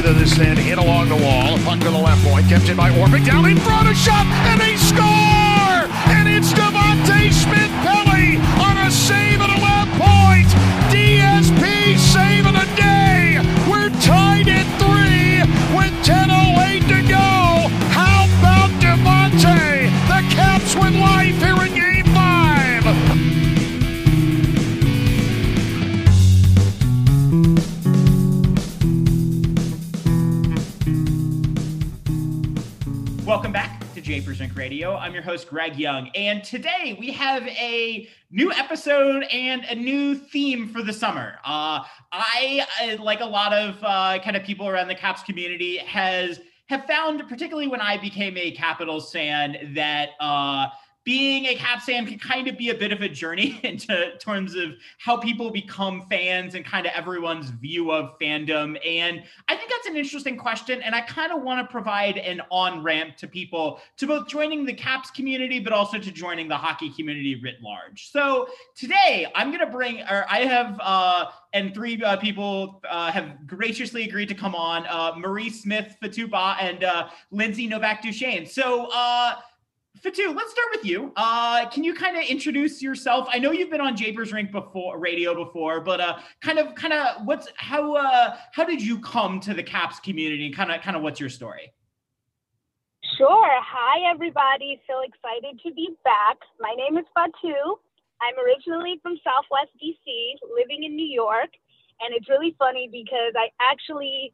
Of this sand hit along the wall. A puck to the left point. Kept in by Orpik. Down in front. A shot. And they score! And it's Devante Smith Pelly on a save at the left point. DSP saving the day. We're tied at three with 10.08 Japers Rink Radio. I'm your host, Greg Young, and today we have a new episode and a new theme for the summer. Uh, I, uh, like a lot of uh, kind of people around the Caps community, has have found, particularly when I became a Capitals fan, that uh, being a Caps fan can kind of be a bit of a journey into terms of how people become fans and kind of everyone's view of fandom. And I that's an interesting question. And I kind of want to provide an on ramp to people to both joining the Caps community, but also to joining the hockey community writ large. So today I'm going to bring, or I have, uh, and three uh, people uh, have graciously agreed to come on uh, Marie Smith Fatou Bah and uh, Lindsey Novak Duchaine. So, uh, Fatou, let's start with you. Uh, can you kind of introduce yourself? I know you've been on Japers Rink before, radio before, but uh, kind of, kind of, what's how uh, how did you come to the Caps community? Kind of, kind of, what's your story? Sure. Hi, everybody. So excited to be back. My name is Fatou. I'm originally from Southwest DC, living in New York, and it's really funny because I actually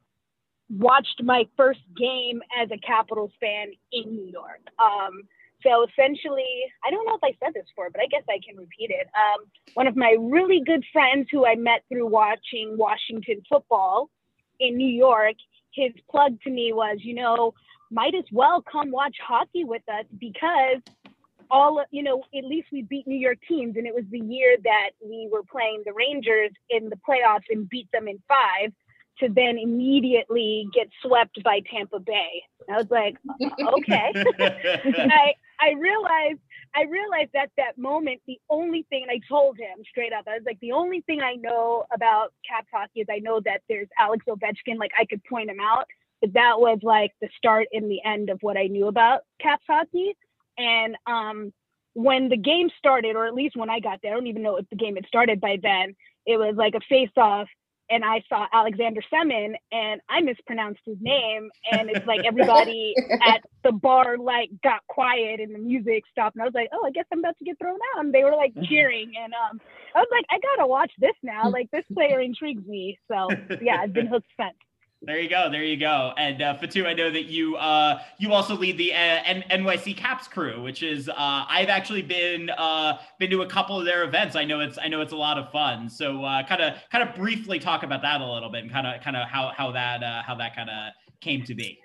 watched my first game as a Capitals fan in New York. Um, so essentially, I don't know if I said this before, but I guess I can repeat it. Um, one of my really good friends who I met through watching Washington football in New York, his plug to me was, you know, might as well come watch hockey with us because all you know, at least we beat New York teams, and it was the year that we were playing the Rangers in the playoffs and beat them in five to then immediately get swept by Tampa Bay. I was like, okay. I I realized I realized at that moment the only thing and I told him straight up, I was like, the only thing I know about Caps hockey is I know that there's Alex Ovechkin, like I could point him out. But that was like the start and the end of what I knew about Caps hockey. And um when the game started, or at least when I got there, I don't even know if the game had started by then, it was like a face off and I saw Alexander Semin and I mispronounced his name and it's like everybody at the bar like got quiet and the music stopped and I was like, oh, I guess I'm about to get thrown out. And they were like cheering and um, I was like, I gotta watch this now. Like this player intrigues me. So yeah, I've been hooked since. There you go. There you go. And uh, Fatou, I know that you uh, you also lead the uh, N- NYC Caps crew, which is uh, I've actually been uh, been to a couple of their events. I know it's I know it's a lot of fun. So kind of kind of briefly talk about that a little bit and kind of kind of how how that uh, how that kind of came to be.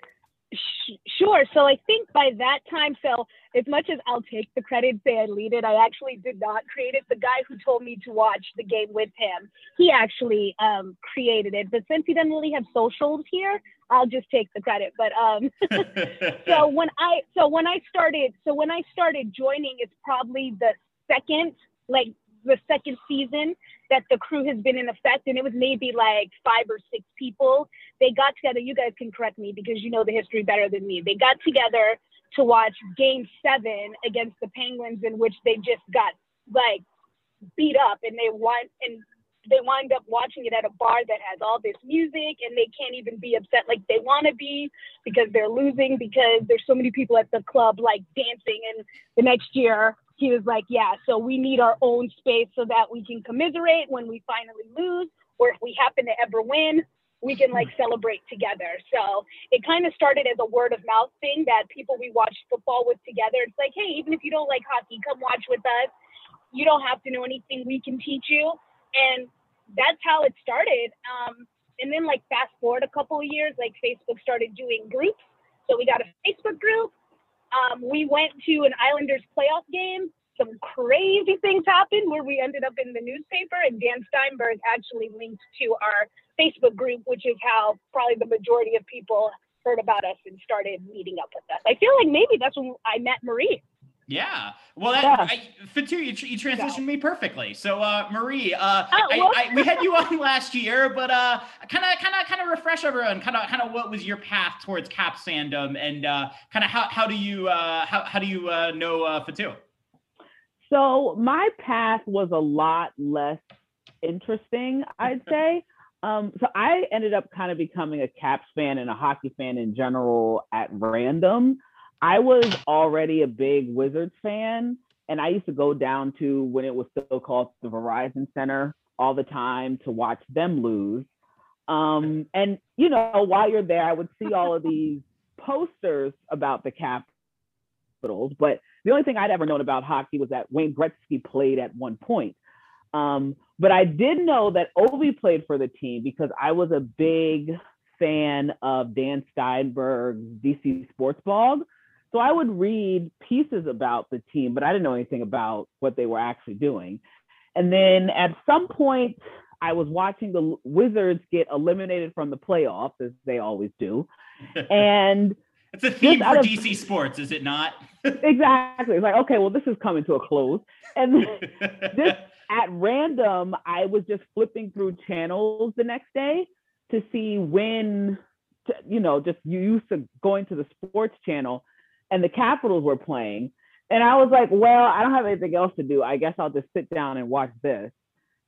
Sure. So I think by that time, so as much as I'll take the credit, say I lead it, I actually did not create it. The guy who told me to watch the game with him, he actually um, created it. But since he doesn't really have socials here, I'll just take the credit. But um, so when I so when I started so when I started joining, it's probably the second like the second season that the crew has been in effect and it was maybe like five or six people. They got together you guys can correct me because you know the history better than me. They got together to watch game seven against the penguins in which they just got like beat up and they won and they wind up watching it at a bar that has all this music and they can't even be upset like they want to be because they're losing because there's so many people at the club like dancing and the next year he was like yeah so we need our own space so that we can commiserate when we finally lose or if we happen to ever win we can like celebrate together so it kind of started as a word of mouth thing that people we watched football with together it's like hey even if you don't like hockey come watch with us you don't have to know anything we can teach you and that's how it started. Um, and then like fast forward a couple of years, like Facebook started doing groups. So we got a Facebook group. Um, we went to an Islanders playoff game. Some crazy things happened where we ended up in the newspaper, and Dan Steinberg actually linked to our Facebook group, which is how probably the majority of people heard about us and started meeting up with us. I feel like maybe that's when I met Marie. Yeah. Well, that, yeah. I, Fatou, you, you transitioned yeah. me perfectly. So, uh, Marie, uh, oh, I, I, we had you on last year, but uh, kind of, kind of, kind of refresh everyone. Kind of, kind of, what was your path towards Cap fandom, and uh, kind of how how do you uh, how how do you uh, know uh, Fatou? So my path was a lot less interesting, I'd say. Um, so I ended up kind of becoming a Caps fan and a hockey fan in general at random. I was already a big Wizards fan, and I used to go down to when it was still called the Verizon Center all the time to watch them lose. Um, and you know, while you're there, I would see all of these posters about the Capitals, but the only thing I'd ever known about hockey was that Wayne Gretzky played at one point. Um, but I did know that Ovi played for the team because I was a big fan of Dan Steinberg's DC Sports Blog. So I would read pieces about the team, but I didn't know anything about what they were actually doing. And then at some point, I was watching the Wizards get eliminated from the playoffs, as they always do. And it's a theme for of, DC sports, is it not? exactly. It's like, okay, well, this is coming to a close. And this at random, I was just flipping through channels the next day to see when, you know, just you used to going to the sports channel and the Capitals were playing. And I was like, well, I don't have anything else to do. I guess I'll just sit down and watch this.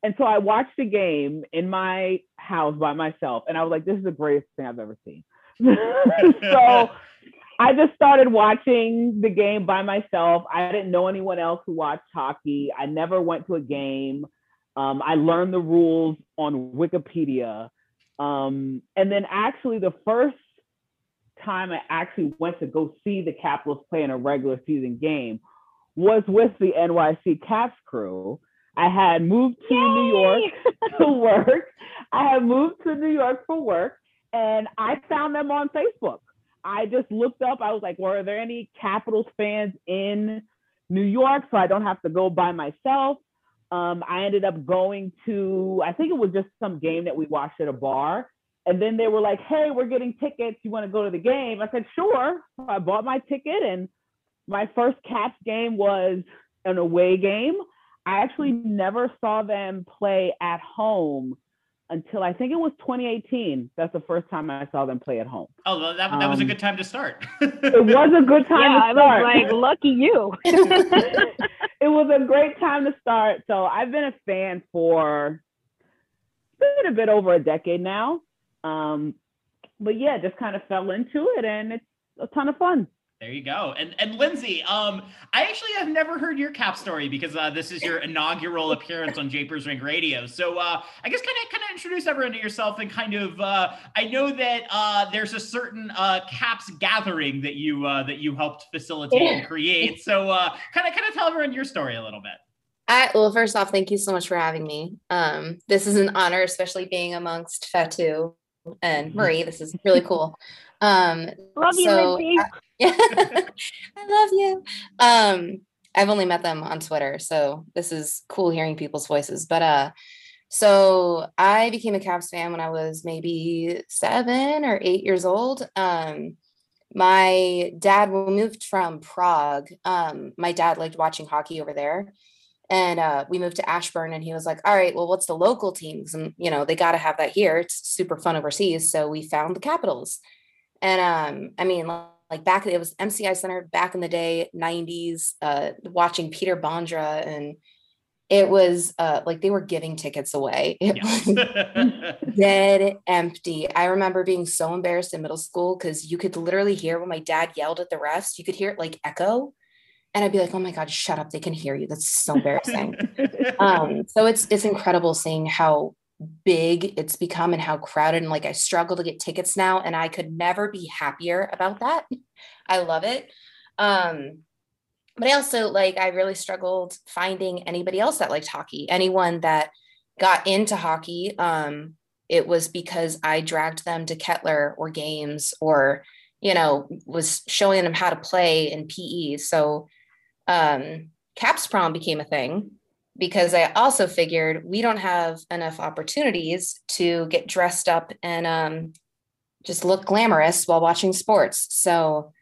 And so I watched the game in my house by myself. And I was like, this is the greatest thing I've ever seen. so I just started watching the game by myself. I didn't know anyone else who watched hockey. I never went to a game. Um, I learned the rules on Wikipedia. Um, and then actually, the first time I actually went to go see the Capitals play in a regular season game was with the NYC Caps crew. I had moved to Yay! New York to work. I had moved to New York for work and I found them on Facebook. I just looked up, I was like, were there any Capitals fans in New York so I don't have to go by myself? Um, I ended up going to, I think it was just some game that we watched at a bar. And then they were like, hey, we're getting tickets. You want to go to the game? I said, sure. I bought my ticket, and my first Caps game was an away game. I actually never saw them play at home until I think it was 2018. That's the first time I saw them play at home. Oh, that, that um, was a um, good time to start. it was a good time yeah, to start. I was like, lucky you. it was a great time to start. So I've been a fan for been a bit over a decade now. Um, but yeah, just kind of fell into it, and it's a ton of fun. There you go. And and Lindsey, um, I actually have never heard your cap story because uh, this is your inaugural appearance on Japers Rink Radio. So uh, I guess kind of kind of introduce everyone to yourself and kind of uh, I know that uh, there's a certain uh, caps gathering that you uh, that you helped facilitate and create. So kind of kind of tell everyone your story a little bit. I, well, first off, thank you so much for having me. Um, this is an honor, especially being amongst Fatou and mm-hmm. Marie. This is really cool. Um, love you, so, Lindsey. I, yeah, I love you. Um, I've only met them on Twitter, so this is cool hearing people's voices. But uh, so I became a Caps fan when I was maybe seven or eight years old. Um, my dad, moved from Prague, um, my dad liked watching hockey over there and uh, we moved to Ashburn, and he was like, "All right, well, what's the local teams? And you know, they got to have that here. It's super fun overseas." So we found the Capitals, and um, I mean, like back it was MCI Center back in the day, '90s, uh, watching Peter Bondra, and it was uh, like they were giving tickets away. It was dead empty. I remember being so embarrassed in middle school because you could literally hear when my dad yelled at the refs, you could hear it like echo. And I'd be like, oh my God, shut up. They can hear you. That's so embarrassing. um, so it's it's incredible seeing how big it's become and how crowded and like I struggle to get tickets now and I could never be happier about that. I love it. Um but I also like I really struggled finding anybody else that liked hockey. Anyone that got into hockey um it was because I dragged them to Kettler or games or you know was showing them how to play in PE. So um Caps prom became a thing because I also figured we don't have enough opportunities to get dressed up and um, just look glamorous while watching sports. So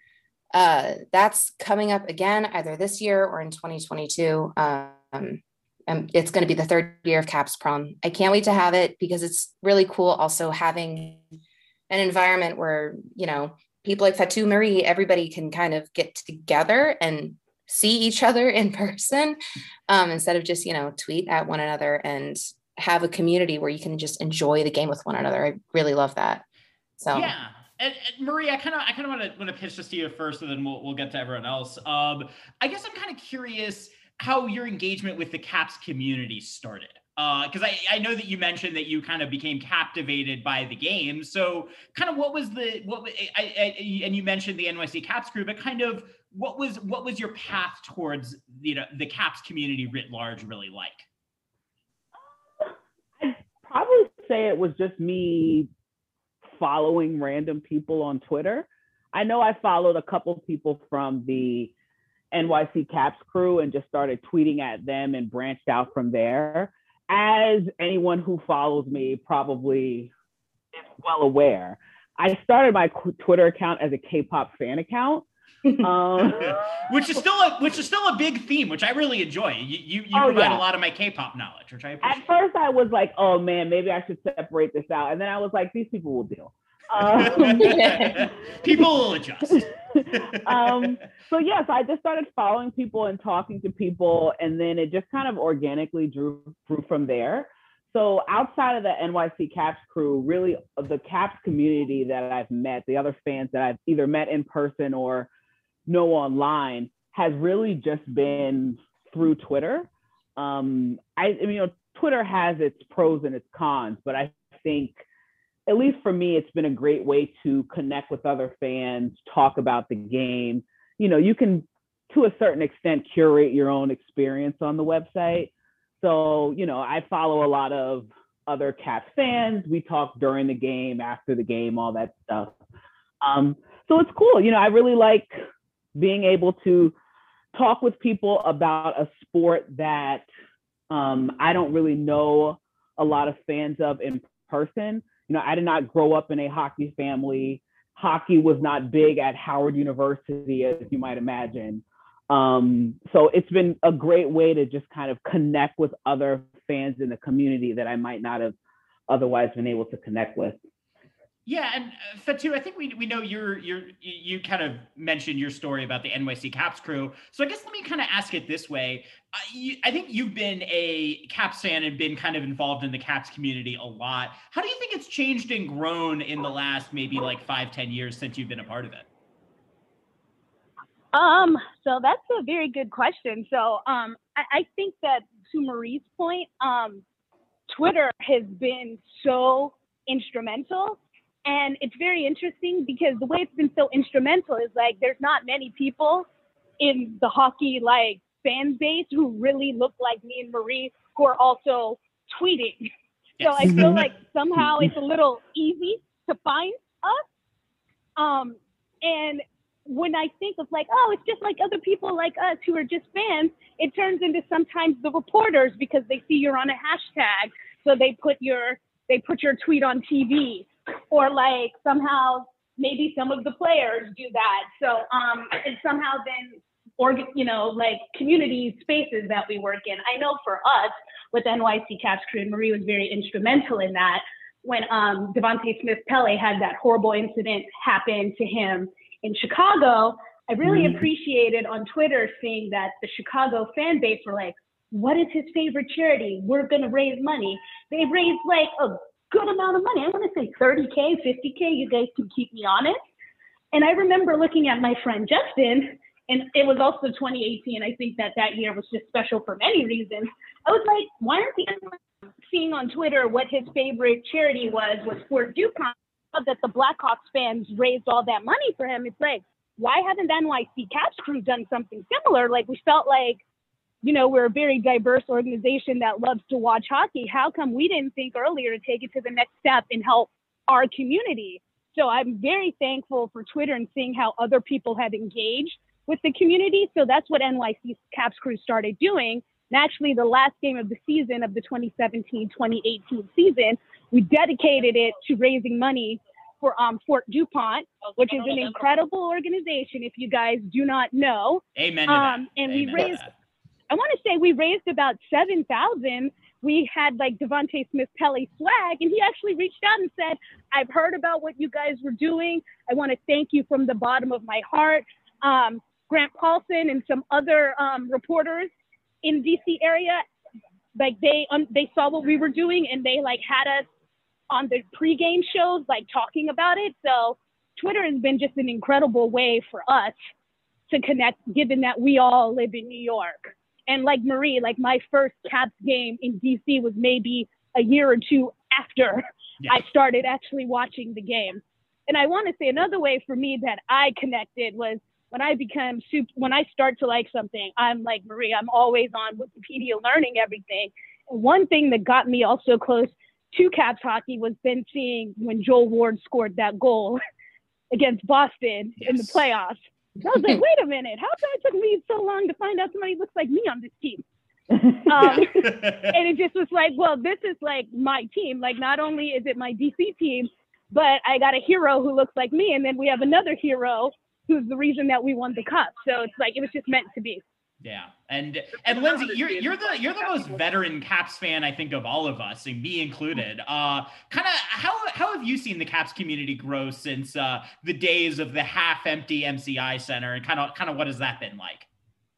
uh, that's coming up again either this year or in 2022. Um, it's going to be the third year of Caps Prom. I can't wait to have it because it's really cool. Also having an environment where you know people like Fatou Marie, everybody can kind of get together and see each other in person um, instead of just you know tweet at one another and have a community where you can just enjoy the game with one another i really love that so yeah and, and Marie, I kind of, I kind of want to want to pitch this to you first, and then we'll we'll get to everyone else. Um, I guess I'm kind of curious how your engagement with the Caps community started, because uh, I I know that you mentioned that you kind of became captivated by the game. So, kind of what was the what I, I, and you mentioned the NYC Caps crew, but kind of what was what was your path towards you know the Caps community writ large really like? Um, I'd probably say it was just me following random people on Twitter. I know I followed a couple people from the NYC Caps crew and just started tweeting at them and branched out from there. As anyone who follows me probably is well aware, I started my Twitter account as a K-pop fan account. Um, which is still a which is still a big theme, which I really enjoy. You you, you oh, provide yeah. a lot of my K-pop knowledge, which I appreciate. At first, I was like, "Oh man, maybe I should separate this out," and then I was like, "These people will deal." Um, people will adjust. um, so yes, I just started following people and talking to people, and then it just kind of organically drew grew from there. So outside of the NYC Caps crew, really the Caps community that I've met, the other fans that I've either met in person or know online has really just been through Twitter. Um, I, I mean, you know, Twitter has its pros and its cons, but I think, at least for me, it's been a great way to connect with other fans, talk about the game. You know, you can, to a certain extent, curate your own experience on the website. So, you know, I follow a lot of other Caps fans. We talk during the game, after the game, all that stuff. Um, so it's cool. You know, I really like being able to talk with people about a sport that um, I don't really know a lot of fans of in person. You know, I did not grow up in a hockey family. Hockey was not big at Howard University, as you might imagine. Um, so it's been a great way to just kind of connect with other fans in the community that I might not have otherwise been able to connect with. Yeah, and uh, Fatou, I think we we know you're you're you kind of mentioned your story about the NYC Caps crew. So I guess let me kind of ask it this way: I, you, I think you've been a Caps fan and been kind of involved in the Caps community a lot. How do you think it's changed and grown in the last maybe like five ten years since you've been a part of it? Um, so that's a very good question. So um, I, I think that to Marie's point, um, Twitter has been so instrumental and it's very interesting because the way it's been so instrumental is like there's not many people in the hockey like fan base who really look like me and Marie who are also tweeting. So I feel like somehow it's a little easy to find us. Um, and when I think of like, oh, it's just like other people like us who are just fans, it turns into sometimes the reporters because they see you're on a hashtag, so they put your they put your tweet on TV or like somehow maybe some of the players do that. So um, it's somehow then organ, you know, like community spaces that we work in. I know for us with NYC Caps Crew, Marie was very instrumental in that when um, Devante Smith Pelly had that horrible incident happen to him in Chicago. I really mm-hmm. appreciated on Twitter seeing that the Chicago fan base were like, what is his favorite charity? We're going to raise money. They raised like a good amount of money. I want to say 30K, 50K. You guys can keep me honest. And I remember looking at my friend Justin, and it was also 2018. I think that that year was just special for many reasons. I was like, why aren't the seeing on Twitter what his favorite charity was was Fort DuPont? That the Blackhawks fans raised all that money for him. It's like, why haven't the NYC Caps crew done something similar? Like we felt like, you know, we're a very diverse organization that loves to watch hockey. How come we didn't think earlier to take it to the next step and help our community? So I'm very thankful for Twitter and seeing how other people have engaged with the community. So that's what NYC Caps Crew started doing. And actually, the last game of the season of the 2017 2018 season, we dedicated it to raising money for um, Fort DuPont, which is an incredible organization. If you guys do not know, amen. Um, and Amen we raised, I want to say we raised about seven thousand. We had like Devante Smith Pelly swag, and he actually reached out and said, "I've heard about what you guys were doing. I want to thank you from the bottom of my heart." Um, Grant Paulsen and some other um, reporters in DC area, like they um, they saw what we were doing and they like had us on the pregame shows, like talking about it. So Twitter has been just an incredible way for us to connect, given that we all live in New York. And like Marie, like my first Caps game in DC was maybe a year or two after I started actually watching the game. And I want to say another way for me that I connected was when I become super, when I start to like something, I'm like Marie, I'm always on Wikipedia learning everything. And one thing that got me also close to Caps hockey was then seeing when Joel Ward scored that goal against Boston yes. in the playoffs. And I was like, wait a minute, how come it took me so long to find out somebody looks like me on this team? um, and it just was like, well, this is like my team. Like, not only is it my DC team, but I got a hero who looks like me, and then we have another hero who's the reason that we won the cup. So it's like it was just meant to be. Yeah, and and Lindsey, you're you're the you're the most veteran Caps fan I think of all of us, and me included. Uh, kind of how how have you seen the Caps community grow since uh, the days of the half empty MCI Center, and kind of kind of what has that been like?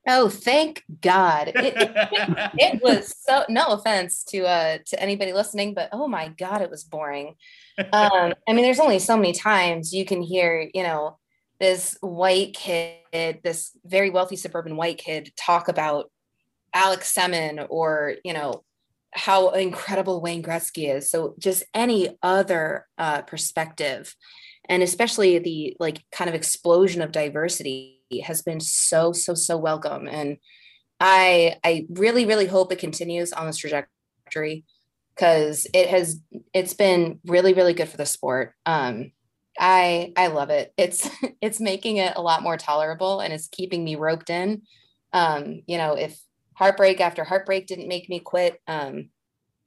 Oh, thank God! It, it, it, was so. No offense to uh to anybody listening, but oh my God, it was boring. Um, I mean, there's only so many times you can hear, you know, this white kid, this very wealthy suburban white kid, talk about Alex Semin or, you know, how incredible Wayne Gretzky is. So just any other uh, perspective, and especially the like kind of explosion of diversity has been so so so welcome. And I I really really hope it continues on this trajectory because it has it's been really really good for the sport. Um, I I love it. It's it's making it a lot more tolerable and it's keeping me roped in. Um, you know, if heartbreak after heartbreak didn't make me quit, um,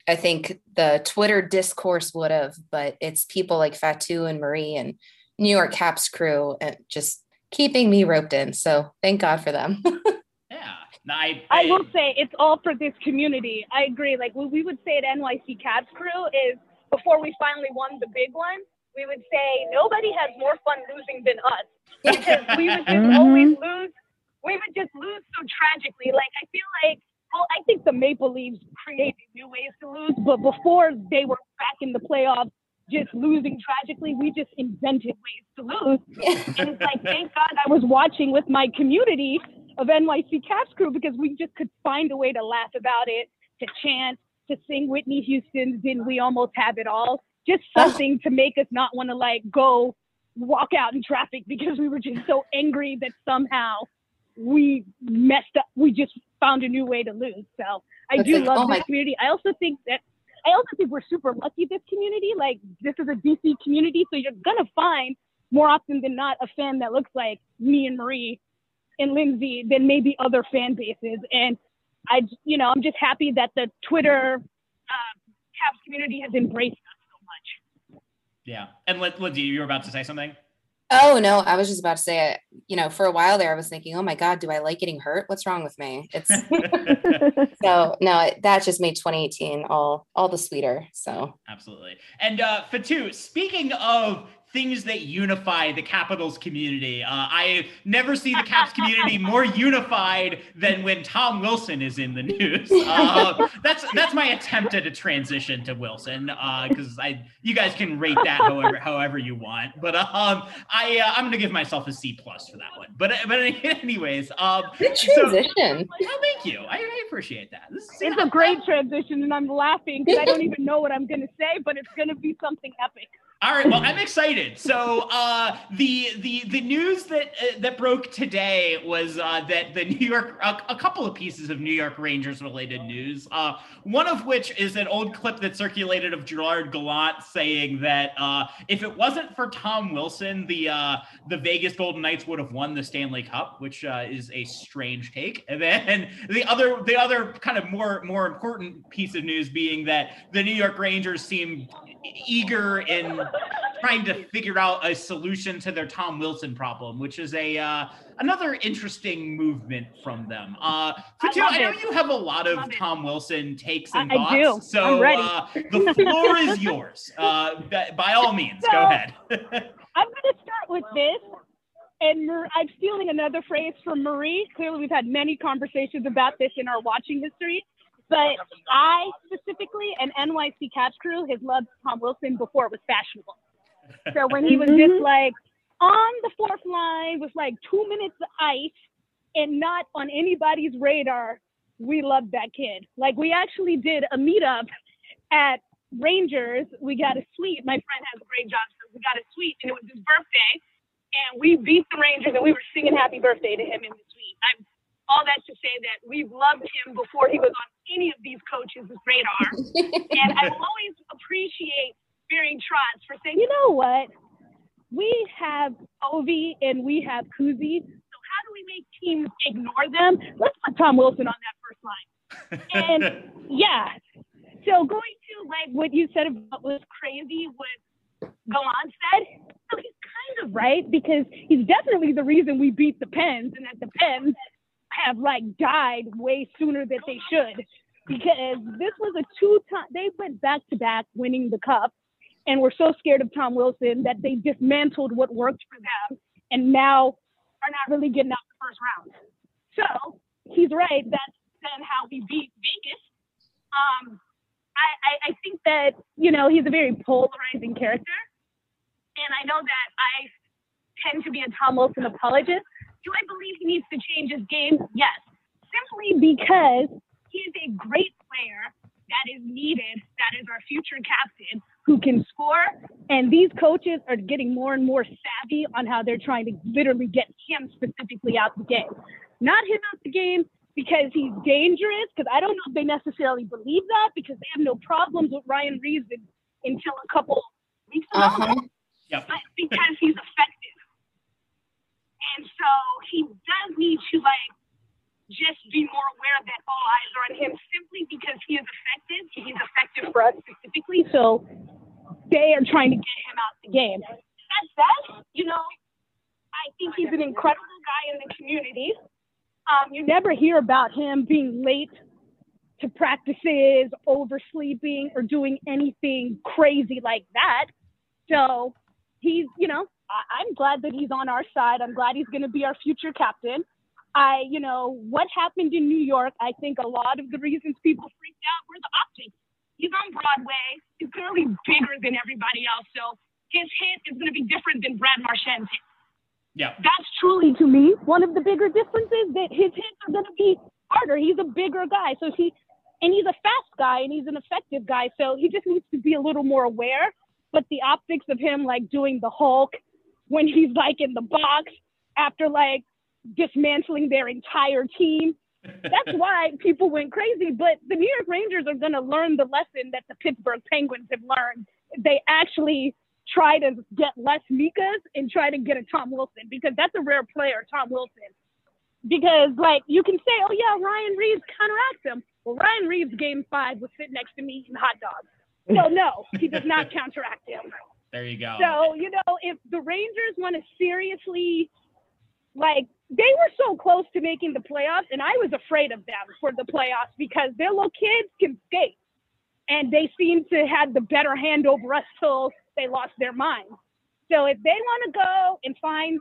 I think the Twitter discourse would have, but it's people like Fatou and Marie and New York Caps crew and just keeping me roped in. So thank God for them. yeah. I, I, I, will say it's all for this community. I agree. Like what we would say at NYC Caps crew is before we finally won the big one, we would say nobody has more fun losing than us because we would just mm-hmm. always lose. We would just lose so tragically. Like I feel like, well, I think the Maple Leafs created new ways to lose, but before they were back in the playoffs, just losing tragically, we just invented ways to lose. and it's like, thank God I was watching with my community of NYC Caps crew because we just could find a way to laugh about it, to chant, to sing Whitney Houston's "Didn't We Almost Have It All." Just something to make us not want to like go walk out in traffic because we were just so angry that somehow we messed up. We just found a new way to lose. So I That's do like, love oh this my- community. I also think that I also think we're super lucky this community. Like this is a DC community, so you're gonna find more often than not a fan that looks like me and Marie and Lindsey than maybe other fan bases. And I, you know, I'm just happy that the Twitter uh, Caps community has embraced us yeah. And Lindsey, you were about to say something? Oh no, I was just about to say it. You know, for a while there, I was thinking, "Oh my God, do I like getting hurt? What's wrong with me?" It's so no, it, that just made 2018 all all the sweeter. So absolutely. And uh, Fatou, speaking of things that unify the Capitals community. Uh, I never see the Caps community more unified than when Tom Wilson is in the news. Uh, that's that's my attempt at a transition to Wilson because uh, I you guys can rate that however however you want. But um, I uh, I'm gonna give myself a C plus for that one. But but anyways, um, good transition. So, well, thank you. I, I appreciate that. Is, it's a great transition, and I'm laughing because I don't even know what I'm gonna say, but it's gonna be something epic. All right, well, I'm excited. So uh, the the the news that uh, that broke today was uh, that the New York a, a, couple of pieces of New York Rangers related news. Uh, one of which is an old clip that circulated of Gerard Gallant saying that uh, if it wasn't for Tom Wilson, the uh, the Vegas Golden Knights would have won the Stanley Cup, which is a strange take. And then the other the other kind of more more important piece of news being that the New York Rangers seem eager in trying to figure out a solution to their Tom Wilson problem, which is a uh, another interesting movement from them. Uh, Fatou, I, I know it. you have a lot of Tom Wilson takes and I, thoughts, I do. so uh, the floor is yours. Uh, by all means, so, go ahead. I'm going to start with this. And I'm stealing another phrase from Marie. Clearly, we've had many conversations about this in our watching history. But I specifically and NYC Caps crew has loved Tom Wilson before it was fashionable. So when he was just mm-hmm. like on the fourth line with like two minutes of ice and not on anybody's radar, we loved that kid. Like we actually did a meetup at Rangers. We got a suite. My friend has a great job, so we got a suite, and it was his birthday. And we beat the Rangers, and we were singing "Happy Birthday" to him in the suite. I'm all that to say that we've loved him before he was on any of these coaches' radar. and I will always appreciate Barry Trotz for saying, you know what? We have Ovi and we have Kuzi. So how do we make teams ignore them? Let's put Tom Wilson on that first line. And yeah. So going to like what you said about was crazy what Gallant said. So he's kind of right because he's definitely the reason we beat the Pens and that the Pens have like died way sooner than they should because this was a two time they went back to back winning the cup and were so scared of Tom Wilson that they dismantled what worked for them and now are not really getting out the first round. So he's right. That's then how we beat Vegas. Um, I, I, I think that, you know, he's a very polarizing character. And I know that I tend to be a Tom Wilson apologist. Do I believe he needs to change his game? Yes. Simply because he is a great player that is needed, that is our future captain who can score. And these coaches are getting more and more savvy on how they're trying to literally get him specifically out the game. Not him out the game because he's dangerous, because I don't know if they necessarily believe that because they have no problems with Ryan Reaves until a couple weeks ago. Uh-huh. Yep. But because he's effective. And so he does need to like just be more aware that all eyes are on him simply because he is effective. He's effective for us specifically. So they are trying to get him out the game. That said, you know, I think he's an incredible guy in the community. Um, you never hear about him being late to practices, oversleeping, or doing anything crazy like that. So he's, you know, I- I'm glad that he's on our side. I'm glad he's going to be our future captain. I, you know, what happened in New York, I think a lot of the reasons people freaked out were the optics. He's on Broadway. He's clearly bigger than everybody else. So his hit is going to be different than Brad Marchand's hit. Yeah. That's truly, to me, one of the bigger differences that his hits are going to be harder. He's a bigger guy. So he, and he's a fast guy and he's an effective guy. So he just needs to be a little more aware. But the optics of him like doing the Hulk when he's like in the box after like dismantling their entire team. That's why people went crazy. But the New York Rangers are going to learn the lesson that the Pittsburgh Penguins have learned. They actually try to get less Mikas and try to get a Tom Wilson because that's a rare player, Tom Wilson. Because, like, you can say, oh, yeah, Ryan Reaves counteracts him. Well, Ryan Reaves, game five, was sitting next to me eating hot dogs. So, no, he does not counteract him. There you go. So, you know, if the Rangers want to seriously, like, they were so close to making the playoffs, and I was afraid of them for the playoffs because their little kids can skate, and they seem to have the better hand over us till they lost their mind. So if they want to go and find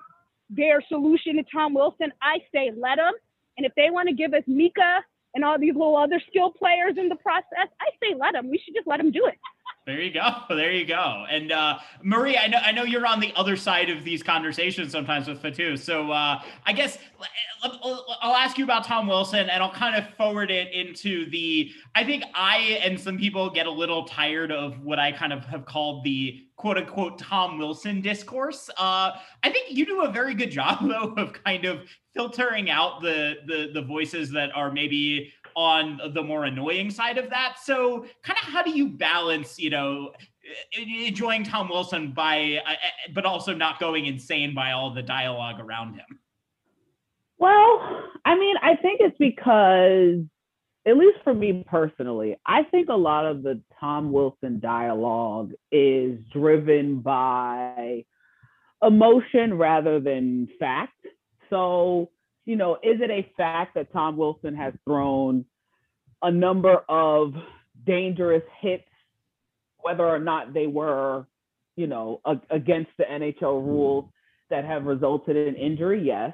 their solution to Tom Wilson, I say let them. And if they want to give us Mika and all these little other skill players in the process, I say let them. We should just let them do it. There you go. There you go. And uh, Marie, I know I know you're on the other side of these conversations sometimes with Fatou. So uh, I guess I'll ask you about Tom Wilson, and I'll kind of forward it into the. I think I and some people get a little tired of what I kind of have called the quote unquote Tom Wilson discourse. Uh, I think you do a very good job though of kind of filtering out the the the voices that are maybe on the more annoying side of that. So, kind of how do you balance, you know, enjoying Tom Wilson by, uh, but also not going insane by all the dialogue around him? Well, I mean, I think it's because, at least for me personally, I think a lot of the Tom Wilson dialogue is driven by emotion rather than fact. So, you know, is it a fact that Tom Wilson has thrown a number of dangerous hits, whether or not they were, you know, a, against the NHL rules that have resulted in injury? Yes.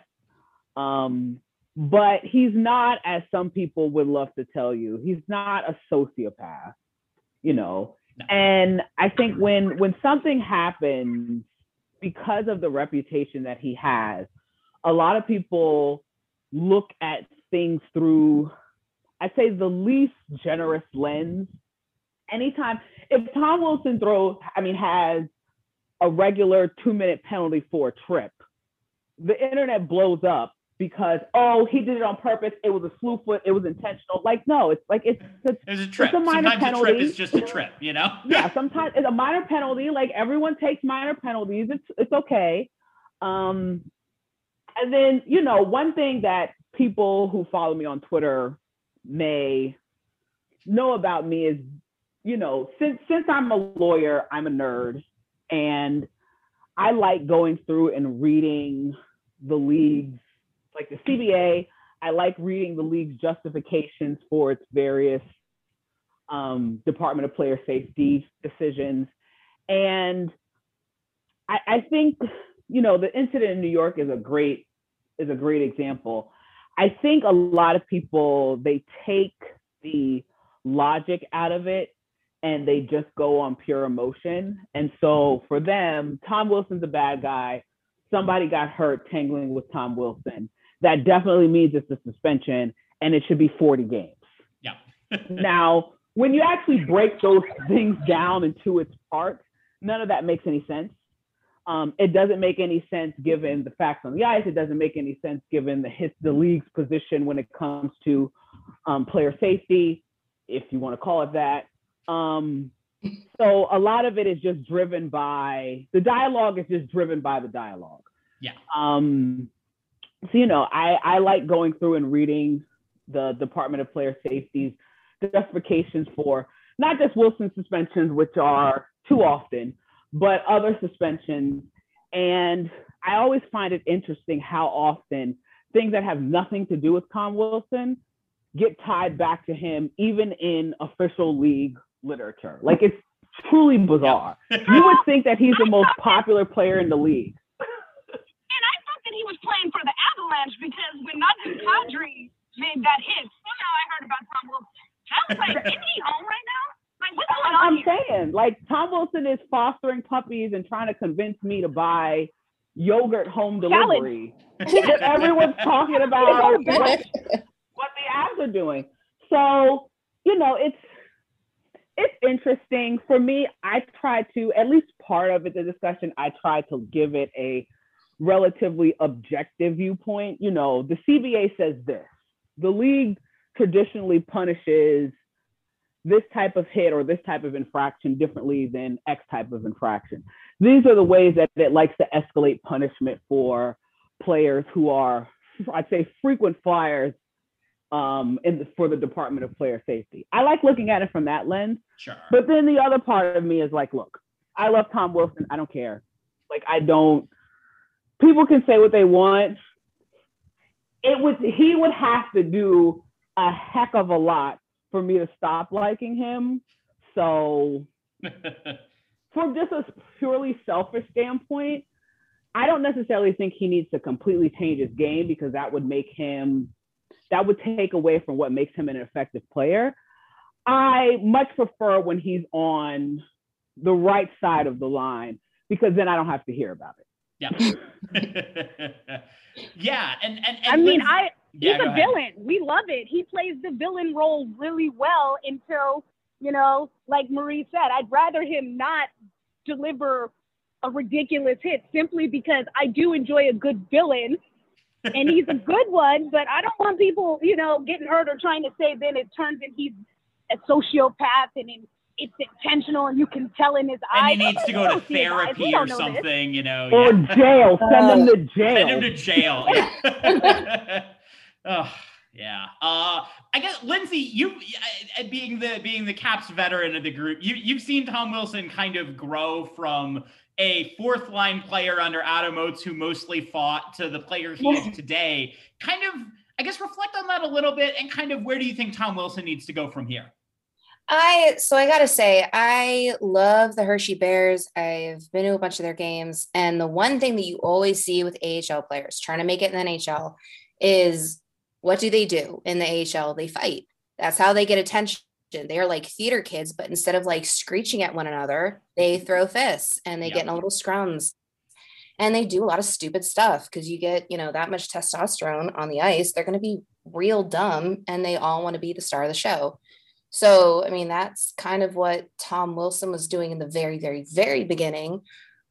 Um, but he's not, as some people would love to tell you, he's not a sociopath, you know. And I think when when something happens because of the reputation that he has, a lot of people look at things through, I'd say, the least generous lens. Anytime, if Tom Wilson throws, I mean, has a regular two minute penalty for a trip, the internet blows up because oh he did it on purpose. It was a slew foot. It was intentional. Like no it's like it's it's, it's a trip it's a minor sometimes penalty. a trip is just a trip you know? Yeah sometimes it's a minor penalty. Like everyone takes minor penalties. It's it's okay. Um and then, you know, one thing that people who follow me on Twitter may know about me is, you know, since since I'm a lawyer, I'm a nerd and I like going through and reading the leagues, like the CBA. I like reading the league's justifications for its various um, Department of Player Safety decisions. And I, I think you know, the incident in New York is a great is a great example. I think a lot of people they take the logic out of it and they just go on pure emotion. And so for them, Tom Wilson's a bad guy. Somebody got hurt tangling with Tom Wilson. That definitely means it's a suspension and it should be 40 games. Yeah. now, when you actually break those things down into its parts, none of that makes any sense. Um, it doesn't make any sense given the facts on the ice. It doesn't make any sense given the his, the league's position when it comes to um, player safety, if you want to call it that. Um, so a lot of it is just driven by the dialogue is just driven by the dialogue. Yeah. Um, so you know, I I like going through and reading the Department of Player Safety's justifications for not just Wilson suspensions, which are too often, but other suspensions. And I always find it interesting how often things that have nothing to do with Tom Wilson get tied back to him, even in official league literature. Like it's truly bizarre. you would think that he's the most popular player in the league. And I thought that he was playing for the Avalanche because when Nazem Kadri made that hit, somehow I heard about Tom Wilson. I was like, is he home right now? I'm saying, like Tom Wilson is fostering puppies and trying to convince me to buy yogurt home delivery. everyone's talking about what, what the ads are doing. So, you know, it's it's interesting for me. I try to at least part of it, the discussion. I try to give it a relatively objective viewpoint. You know, the CBA says this. The league traditionally punishes this type of hit or this type of infraction differently than X type of infraction. These are the ways that it likes to escalate punishment for players who are, I'd say, frequent flyers um, in the, for the Department of Player Safety. I like looking at it from that lens. Sure. But then the other part of me is like, look, I love Tom Wilson. I don't care. Like, I don't. People can say what they want. It would. He would have to do a heck of a lot for me to stop liking him. So from just a purely selfish standpoint, I don't necessarily think he needs to completely change his game because that would make him that would take away from what makes him an effective player. I much prefer when he's on the right side of the line because then I don't have to hear about it. Yeah. yeah. And, and, and I mean, I yeah, he's a ahead. villain. We love it. He plays the villain role really well until, you know, like Marie said, I'd rather him not deliver a ridiculous hit simply because I do enjoy a good villain and he's a good one, but I don't want people, you know, getting hurt or trying to say then it turns in he's a sociopath and in, it's intentional and you can tell in his eyes. and he needs to go to don't see his eyes. We therapy or know this. something, you know. Or jail. Send him to jail. Send him to jail. Yeah. oh, yeah. Uh, I guess Lindsey, you uh, being the being the Caps veteran of the group, you you've seen Tom Wilson kind of grow from a fourth line player under Adam Oates who mostly fought to the player he is today. Kind of, I guess, reflect on that a little bit and kind of where do you think Tom Wilson needs to go from here? I so I gotta say I love the Hershey Bears. I've been to a bunch of their games, and the one thing that you always see with AHL players trying to make it in the NHL is what do they do in the AHL? They fight. That's how they get attention. They are like theater kids, but instead of like screeching at one another, they throw fists and they Yeah. get in a little scrums. And they do a lot of stupid stuff because you get, you know, that much testosterone on the ice. They're going to be real dumb and they all want to be the star of the show. So, I mean, that's kind of what Tom Wilson was doing in the very, very, very beginning.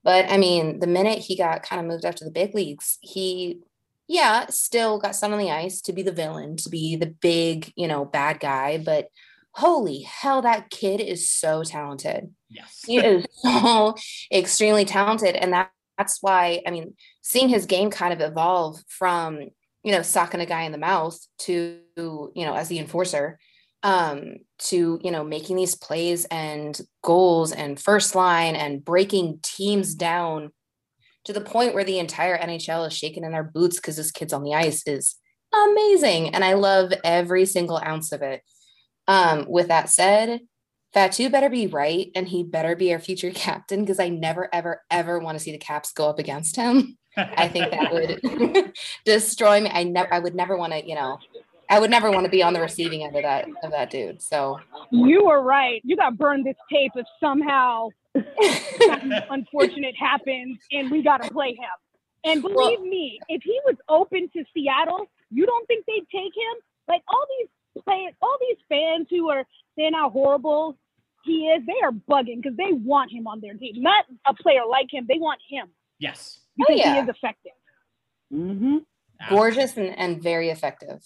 But I mean, the minute he got kind of moved up to the big leagues, he, yeah, still got some on the ice to be the villain, to be the big, you know, bad guy. But holy hell, that kid is so talented. Yes. He is so extremely talented. And that, that's why, I mean, seeing his game kind of evolve from, you know, socking a guy in the mouth to, you know, as the enforcer, um, to, you know, making these plays and goals and first line and breaking teams down to the point where the entire NHL is shaking in their boots because this kid's on the ice is amazing. And I love every single ounce of it. Um, with that said, Fatou better be right and he better be our future captain because I never, ever, ever want to see the Caps go up against him. I think that would destroy me. I never, I would never want to, you know, I would never want to be on the receiving end of that of that dude. So You were right. You got burned this tape if somehow unfortunate happens and we got to play him. And believe me, if he was open to Seattle, you don't think they'd take him? Like all these players, all these fans who are saying how horrible he is, they are bugging because they want him on their team. Not a player like him. They want him yes. because yeah. he is effective. Mm-hmm. gorgeous and, and very effective.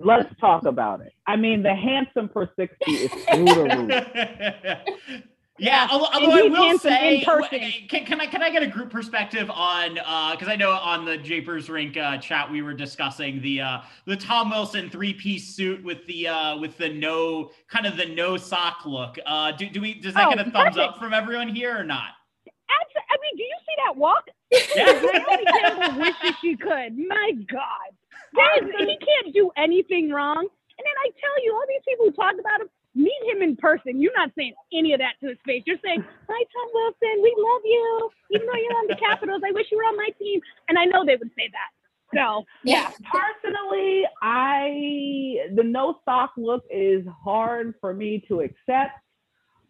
Let's talk about it. I mean, the handsome per 60 is through the roof. Yeah, although, although I will say, person. can, can I can I get a group perspective on because I know on the Japers Rink uh, chat we were discussing the uh, the Tom Wilson three piece suit with the uh, with the no kind of the no sock look. Uh, do, do we does that Oh, get a thumbs up from everyone here or not? Abs- I mean, do you see that walk? Yeah. Naomi Campbell wishes she could. My God. Is, he can't do anything wrong. And then I tell you, all these people who talk about him, meet him in person. You're not saying any of that to his face. You're saying, Hi, Tom Wilson. We love you. Even though you're on the Capitals, I wish you were on my team. And I know they would say that. So, Yeah. Personally, I the no sock look is hard for me to accept,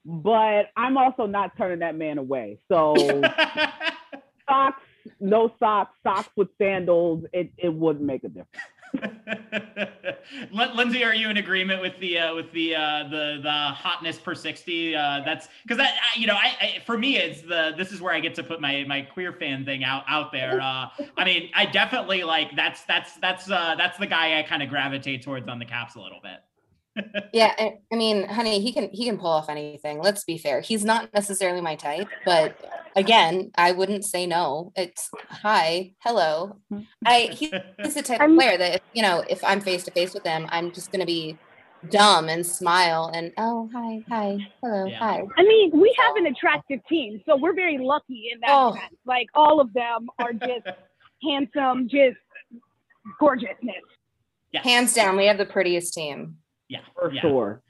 but I'm also not turning that man away. So socks, no socks, socks with sandals, it, it wouldn't make a difference. Lindsey, are you in agreement with the uh, with the uh, the the hotness per sixty? Uh, that's because that I- you know, I, I for me it's the this is where I get to put my my queer fan thing out out there. Uh, I mean, I definitely like that's that's that's uh, that's the guy I kind of gravitate towards on the Caps a little bit. Yeah, I, I mean, honey, he can he can pull off anything. Let's be fair. He's not necessarily my type, but again, I wouldn't say no. It's hi, hello. I he's the type of I'm- player that if, you know, if I'm face to face with him, I'm just gonna be dumb and smile and oh hi, hi, hello, Yeah. hi. I mean, we have an attractive team. So we're very lucky in that Oh. sense. Like, all of them are just handsome, just gorgeousness. Yes. Hands down, we have the prettiest team. Yeah. For yeah. sure.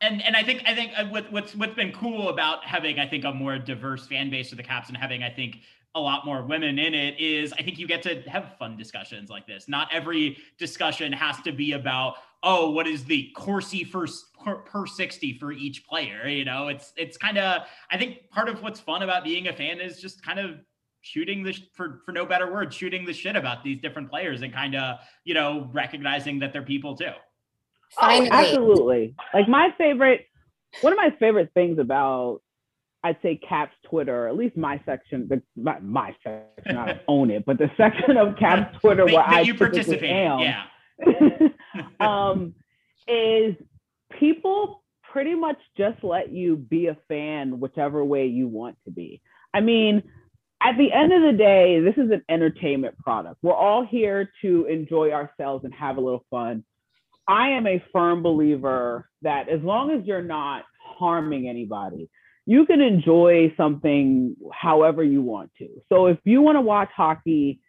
and and I think I think uh, what, what's what's been cool about having I think a more diverse fan base of the Caps and having I think a lot more women in it is I think you get to have fun discussions like this. Not every discussion has to be about oh what is the Corsi first per, per 60 for each player. You know, it's it's kind of I think part of what's fun about being a fan is just kind of shooting the for for no better word shooting the shit about these different players and kind of you know recognizing that they're people too. Oh, absolutely. Like my favorite, one of my favorite things about, I'd say Caps Twitter, at least my section, the my, my section, I don't own it, but the section of Caps Twitter where I you participate, am, yeah, um, is people pretty much just let you be a fan whichever way you want to be. I mean, at the end of the day, this is an entertainment product. We're all here to enjoy ourselves and have a little fun. I am a firm believer that as long as you're not harming anybody, you can enjoy something however you want to. So if you want to watch hockey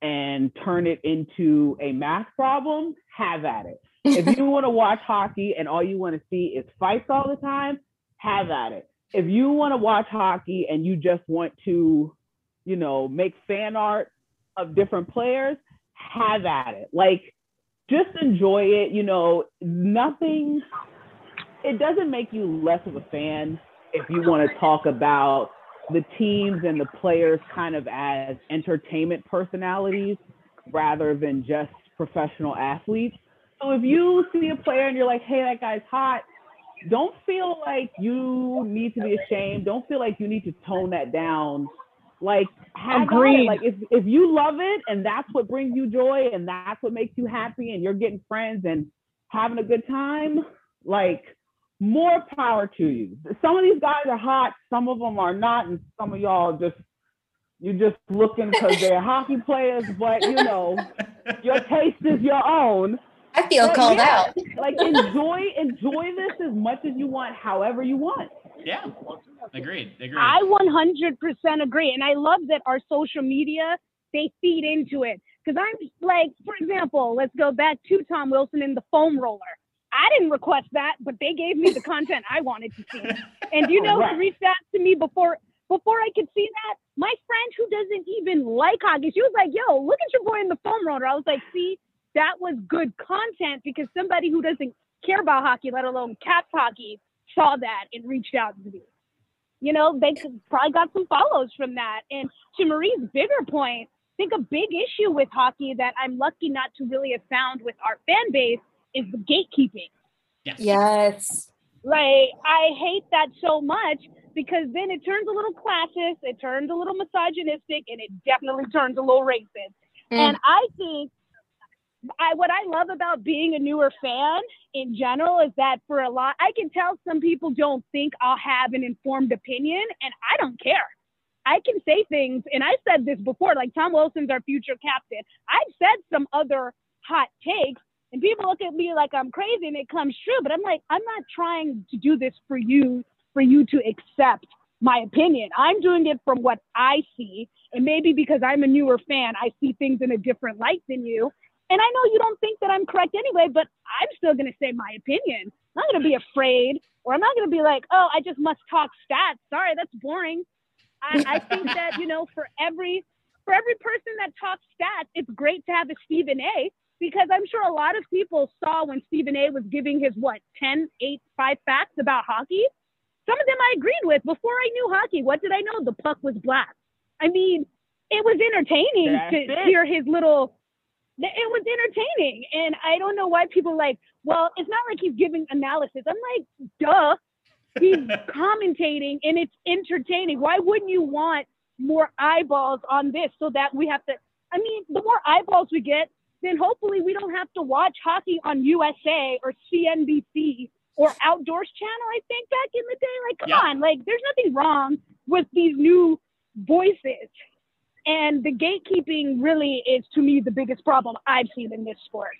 and turn it into a math problem, have at it. if you want to watch hockey and all you want to see is fights all the time, have at it. If you want to watch hockey and you just want to, you know, make fan art of different players, have at it. Like just enjoy it. You know, nothing, it doesn't make you less of a fan if you want to talk about the teams and the players kind of as entertainment personalities rather than just professional athletes. So if you see a player and you're like, hey, that guy's hot, don't feel like you need to be ashamed. Don't feel like you need to tone that down like, Agreed. Like, if if you love it and that's what brings you joy and that's what makes you happy and you're getting friends and having a good time, like, more power to you. Some of these guys are hot, some of them are not, and some of y'all just you're just looking because they're hockey players, but you know, your taste is your own. I feel but called yeah, out. like enjoy enjoy this as much as you want, however you want. Yeah. Agreed. Agreed. I 100% agree. And I love that our social media, they feed into it. Because I'm like, for example, let's go back to Tom Wilson in the foam roller. I didn't request that, but they gave me the content I wanted to see. And you know right. who reached out to me before before I could see that? My friend who doesn't even like hockey. She was like, yo, look at your boy in the foam roller. I was like, see, that was good content because somebody who doesn't care about hockey, let alone Caps hockey, saw that and reached out to me. You know, they probably got some follows from that. And to Marie's bigger point, I think a big issue with hockey that I'm lucky not to really have found with our fan base is the gatekeeping. Yes. Yes. Like, I hate that so much because then it turns a little classist, it turns a little misogynistic, and it definitely turns a little racist. Mm. And I think I what I love about being a newer fan in general is that for a lot I can tell some people don't think I'll have an informed opinion and I don't care. I can say things and I said this before like Tom Wilson's our future captain. I've said some other hot takes and people look at me like I'm crazy and it comes true but I'm like I'm not trying to do this for you for you to accept my opinion. I'm doing it from what I see and maybe because I'm a newer fan I see things in a different light than you and I know you don't think that I'm correct anyway, but I'm still going to say my opinion. I'm not going to be afraid, or I'm not going to be like, oh, I just must talk stats. Sorry, that's boring. I, I think that, you know, for every for every person that talks stats, it's great to have a Stephen A because I'm sure a lot of people saw when Stephen A was giving his what 10, 8, 5 facts about hockey. Some of them I agreed with before I knew hockey. What did I know? The puck was black. I mean, it was entertaining That's to it. hear his little it was entertaining. And I don't know why people like, well, it's not like he's giving analysis. I'm like, duh. He's commentating and it's entertaining. Why wouldn't you want more eyeballs on this so that we have to? I mean, the more eyeballs we get, then hopefully we don't have to watch hockey on USA or CNBC or Outdoors Channel. I think back in the day, like, come yeah. on, like, there's nothing wrong with these new voices. And the gatekeeping really is, to me, the biggest problem I've seen in this sport.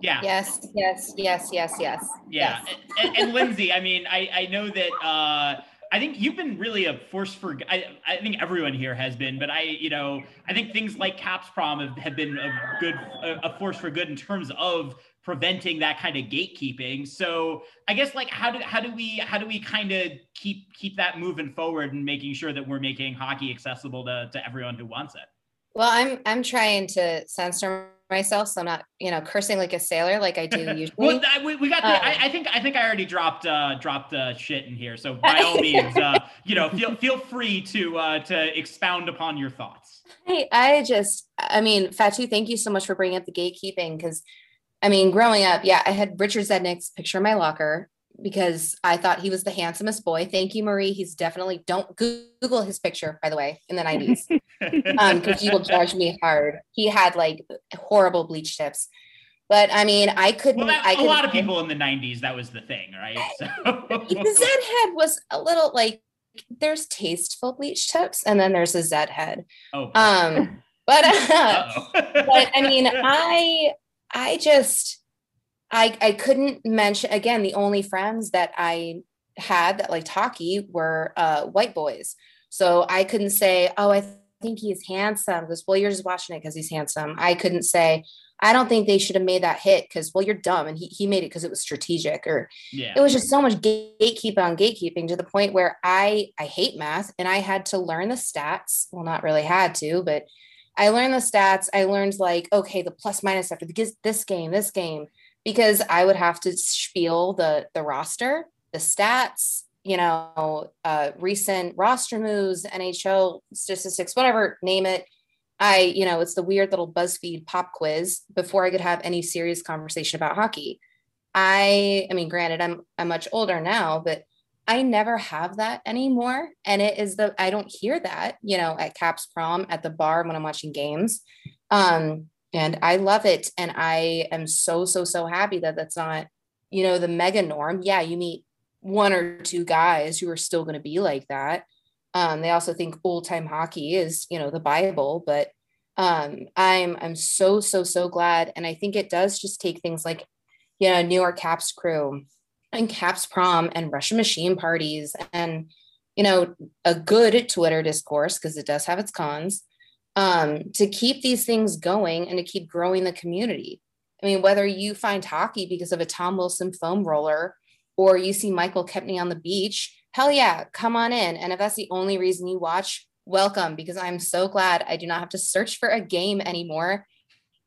Yeah. Yes, yes, yes, yes, yes. Yeah. Yes. And, and, Lindsey, I mean, I, I know that uh, I think you've been really a force for, I, I think everyone here has been, but I, you know, I think things like Caps Prom have, have been a good, a, a force for good in terms of preventing that kind of gatekeeping. So I guess like how do how do we how do we kind of keep keep that moving forward and making sure that we're making hockey accessible to to everyone who wants it? Well, I'm I'm trying to censor myself, so I'm not, you know, cursing like a sailor like I do usually. well, we, we got the. I, um, I, think I think I already dropped uh, dropped uh, shit in here. So by all means, uh, you know, feel feel free to uh, to expound upon your thoughts. I I just, I mean, Fatou, thank you so much for bringing up the gatekeeping because I mean, growing up, yeah, I had Richard Zednik's picture in my locker because I thought he was the handsomest boy. Thank you, Marie. He's definitely don't Google his picture, by the way, in the 90s. um, because you will judge me hard. He had like horrible bleach tips. But I mean, I couldn't. Well, that, I a lot of people in the '90s, that was the thing, right? So. the Z head was a little like there's tasteful bleach tips, and then there's a Z head. Oh. Um, but uh, but I mean, I I just I I couldn't mention again the only friends that I had that liked hockey were uh, white boys. So I couldn't say, oh, I think he's handsome because well, you're just watching it because he's handsome. I couldn't say, I don't think they should have made that hit because well, you're dumb and he he made it because it was strategic or yeah. it was just so much gatekeeping on gatekeeping to the point where I I hate math and I had to learn the stats. Well, not really had to, but I learned the stats. I learned like, okay, the plus minus after the, this game, this game, because I would have to spiel the the roster, the stats, you know, uh, recent roster moves, NHL statistics, whatever, name it. I, you know, it's the weird little BuzzFeed pop quiz before I could have any serious conversation about hockey. I, I mean, granted, I'm I'm much older now, but I never have that anymore. And it is the, I don't hear that, you know, at Caps Prom, at the bar when I'm watching games. Um, and I love it. And I am so, so, so happy that that's not, you know, the mega norm. Yeah, you meet one or two guys who are still going to be like that. Um, they also think old time hockey is, you know, the Bible, but um, I'm I'm so so so glad, and I think it does just take things like, you know, New York Caps crew and Caps prom and Russian machine parties and you know a good Twitter discourse because it does have its cons um, to keep these things going and to keep growing the community. I mean, whether you find hockey because of a Tom Wilson foam roller or you see Michael Kempny on the beach, hell yeah, come on in. And if that's the only reason you watch, welcome because I'm so glad I do not have to search for a game anymore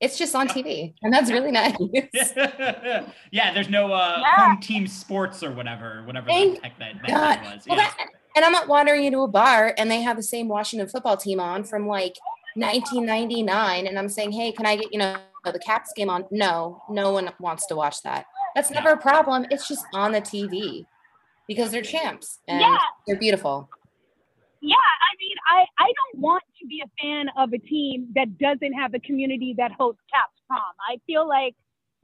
it's just on TV, and that's really nice. yeah, there's no uh, yeah. home team sports or whatever, whatever Thank the heck that, that was. Well, that, and I'm not wandering into a bar and they have the same Washington football team on from like 1999, and I'm saying, hey, can I get you know the Caps game on? No, no one wants to watch that. That's never yeah. a problem. It's just on the TV because they're champs and yeah. they're beautiful. Yeah, I mean, I I don't want to be a fan of a team that doesn't have a community that hosts Caps Prom. I feel like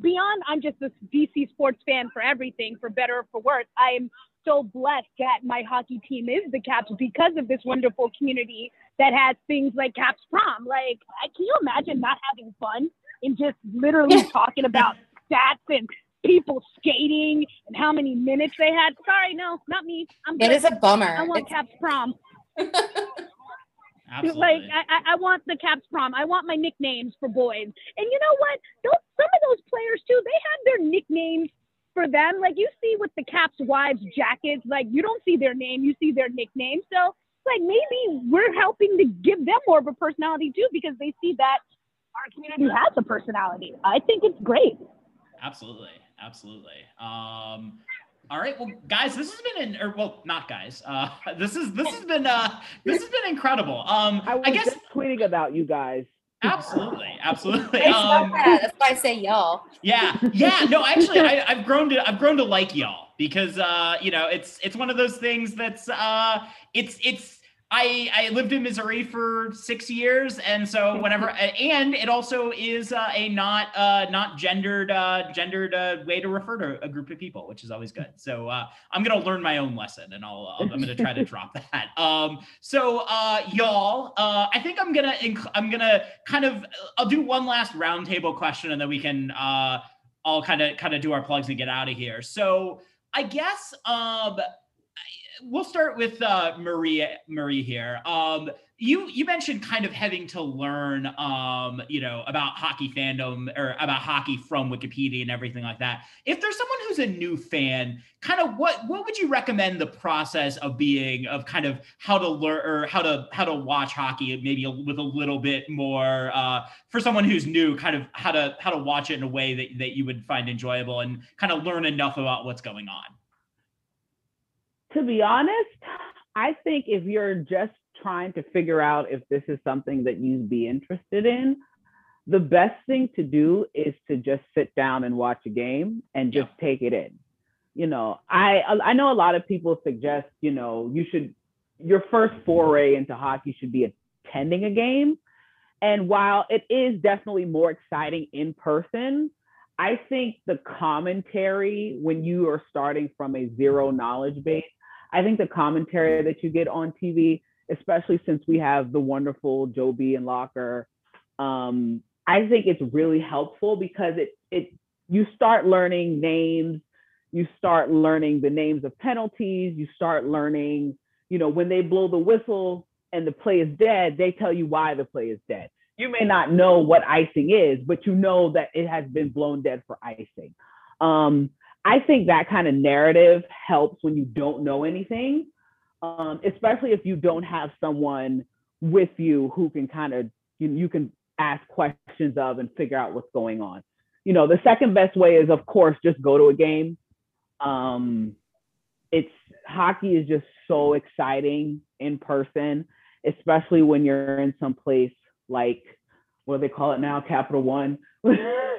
beyond I'm just a DC sports fan for everything, for better or for worse. I am so blessed that my hockey team is the Caps because of this wonderful community that has things like Caps Prom. Like, can you imagine not having fun and just literally talking about stats and people skating and how many minutes they had? Sorry, no, not me. I'm it is a bummer. I want it's... Caps Prom. Absolutely. Like I, I want the Caps prom. I want my nicknames for boys. And you know what? Those some of those players too. They have their nicknames for them. Like you see with the Caps wives jackets. Like you don't see their name, you see their nickname. So like maybe we're helping to give them more of a personality too because they see that our community has a personality. I think it's great. Absolutely, absolutely. Um, all right, well, guys, this has been an, or well, not guys. Uh, this is this has been uh, this has been incredible. Um, I, I guess tweeting about you guys. Absolutely, absolutely. Um, That's why I say y'all. Yeah, yeah. No, actually, I, have grown to I've grown to like y'all because uh, you know it's it's one of those things that's uh, it's it's I I lived in Missouri for six years, and so whenever and it also is uh, a not uh, not gendered uh, gendered uh, way to refer to a group of people, which is always good. So uh, I'm gonna learn my own lesson, and I'll I'm gonna try to drop that. Um, so uh, y'all, I think I'm gonna inc- I'm gonna kind of I'll do one last roundtable question, and then we can all kind of kind of do our plugs and get out of here. So I guess um we'll start with uh, Marie Marie here. Um, you you mentioned kind of having to learn um you know about hockey fandom or about hockey from wikipedia and everything like that if there's someone who's a new fan kind of what what would you recommend the process of being of kind of how to learn or how to how to watch hockey maybe with a little bit more uh for someone who's new kind of how to how to watch it in a way that, that you would find enjoyable and kind of learn enough about what's going on to be honest i think if you're just trying to figure out if this is something that you'd be interested in, the best thing to do is to just sit down and watch a game and just yeah. take it in. You know, I I know a lot of people suggest, you know, you should your first foray into hockey should be attending a game. And while it is definitely more exciting in person, I think the commentary when you are starting from a zero knowledge base, I think the commentary that you get on TV especially since we have the wonderful Joe B and Locker. Um, I think it's really helpful because it it you start learning names, you start learning the names of penalties, you start learning, you know, when they blow the whistle and the play is dead, they tell you why the play is dead. You may not know what icing is, but you know that it has been blown dead for icing. Um, I think that kind of narrative helps when you don't know anything um, especially if you don't have someone with you who can kind of you, you can ask questions of and figure out what's going on. You know, the second best way is of course just go to a game. Um, it's hockey is just so exciting in person, especially when you're in some place like what do they call it now, Capital One.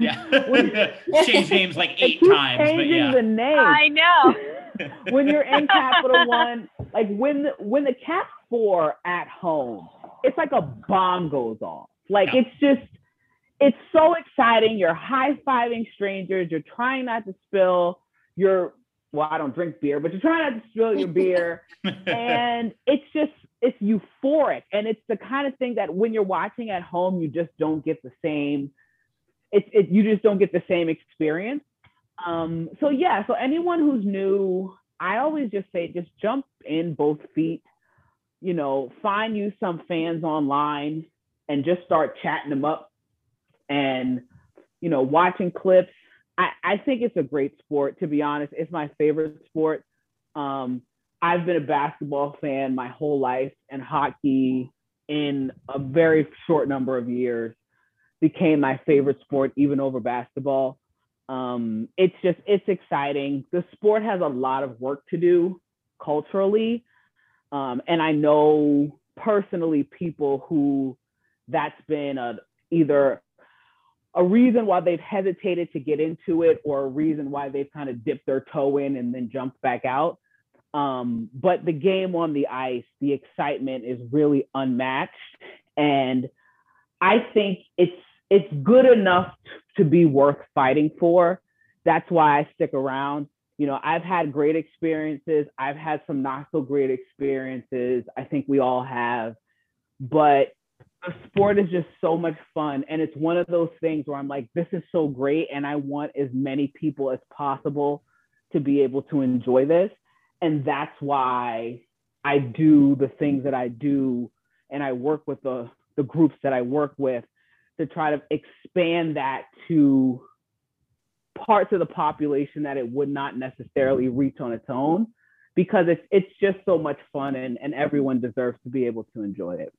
yeah, change names like eight times, but yeah, the name. I know. when you're in Capital One, like when the, when the Caps four at home, it's like a bomb goes off. Like yeah. it's just it's so exciting. You're high fiving strangers. You're trying not to spill your well, I don't drink beer, but you're trying not to spill your beer. and it's just it's euphoric. And it's the kind of thing that when you're watching at home, you just don't get the same. It's it, you just don't get the same experience. Um, so yeah, so anyone who's new, I always just say just jump in both feet. You know, find you some fans online and just start chatting them up and you know, watching clips. I, I think it's a great sport, to be honest. It's my favorite sport. Um, I've been a basketball fan my whole life, and hockey in a very short number of years became my favorite sport, even over basketball um, it's just it's exciting. The sport has a lot of work to do culturally, um, and I know personally people who that's been a, either a reason why they've hesitated to get into it or a reason why they've kind of dipped their toe in and then jumped back out. Um, but the game on the ice, the excitement is really unmatched. And I think it's it's good enough to be worth fighting for. That's why I stick around. You know, I've had great experiences. I've had some not so great experiences. I think we all have. But the sport is just so much fun. And it's one of those things where I'm like, this is so great. And I want as many people as possible to be able to enjoy this. And that's why I do the things that I do. And I work with the, the groups that I work with to try to expand that to parts of the population that it would not necessarily reach on its own because it's it's just so much fun and, and everyone deserves to be able to enjoy it.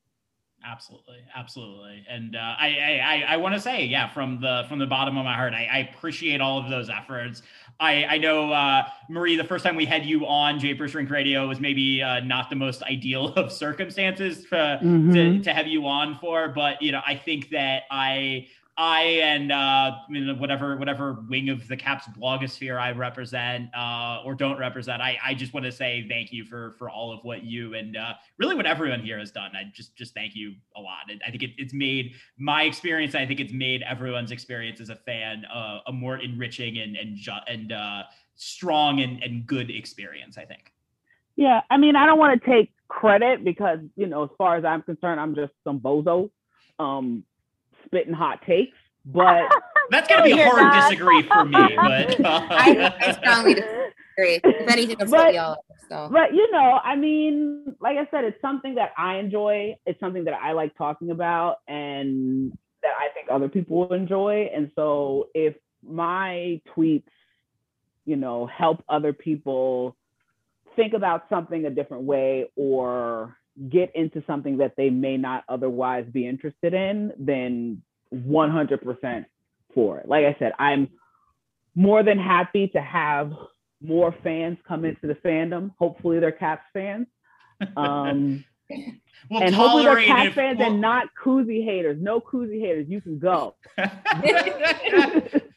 Absolutely, absolutely, and uh, I I, I want to say, yeah, from the from the bottom of my heart, I, I appreciate all of those efforts. I I know uh, Marie, the first time we had you on Japers Rink Radio was maybe uh, not the most ideal of circumstances for, mm-hmm. to to have you on for, but you know, I think that I I and uh, whatever whatever wing of the Caps blogosphere I represent uh, or don't represent, I, I just want to say thank you for for all of what you and uh, really what everyone here has done. I just just thank you a lot. I think it, it's made my experience. I think it's made everyone's experience as a fan uh, a more enriching and and and uh, strong and, and good experience. I think. Yeah, I mean, I don't want to take credit because you know, as far as I'm concerned, I'm just some bozo. Um, spitting hot takes, but that's gonna be a hard not. disagree for me. But uh... I, I, strongly agree. If anything, that's what we all. So. But you know, I mean, like I said, it's something that I enjoy. It's something that I like talking about, and that I think other people will enjoy. And so, if my tweets, you know, help other people think about something a different way or get into something that they may not otherwise be interested in, then 100% for it. Like I said, I'm more than happy to have more fans come into the fandom. Hopefully, they're Caps fans. Um, we'll and hopefully, they're Caps fans we'll... and not koozie haters. No koozie haters. You can go.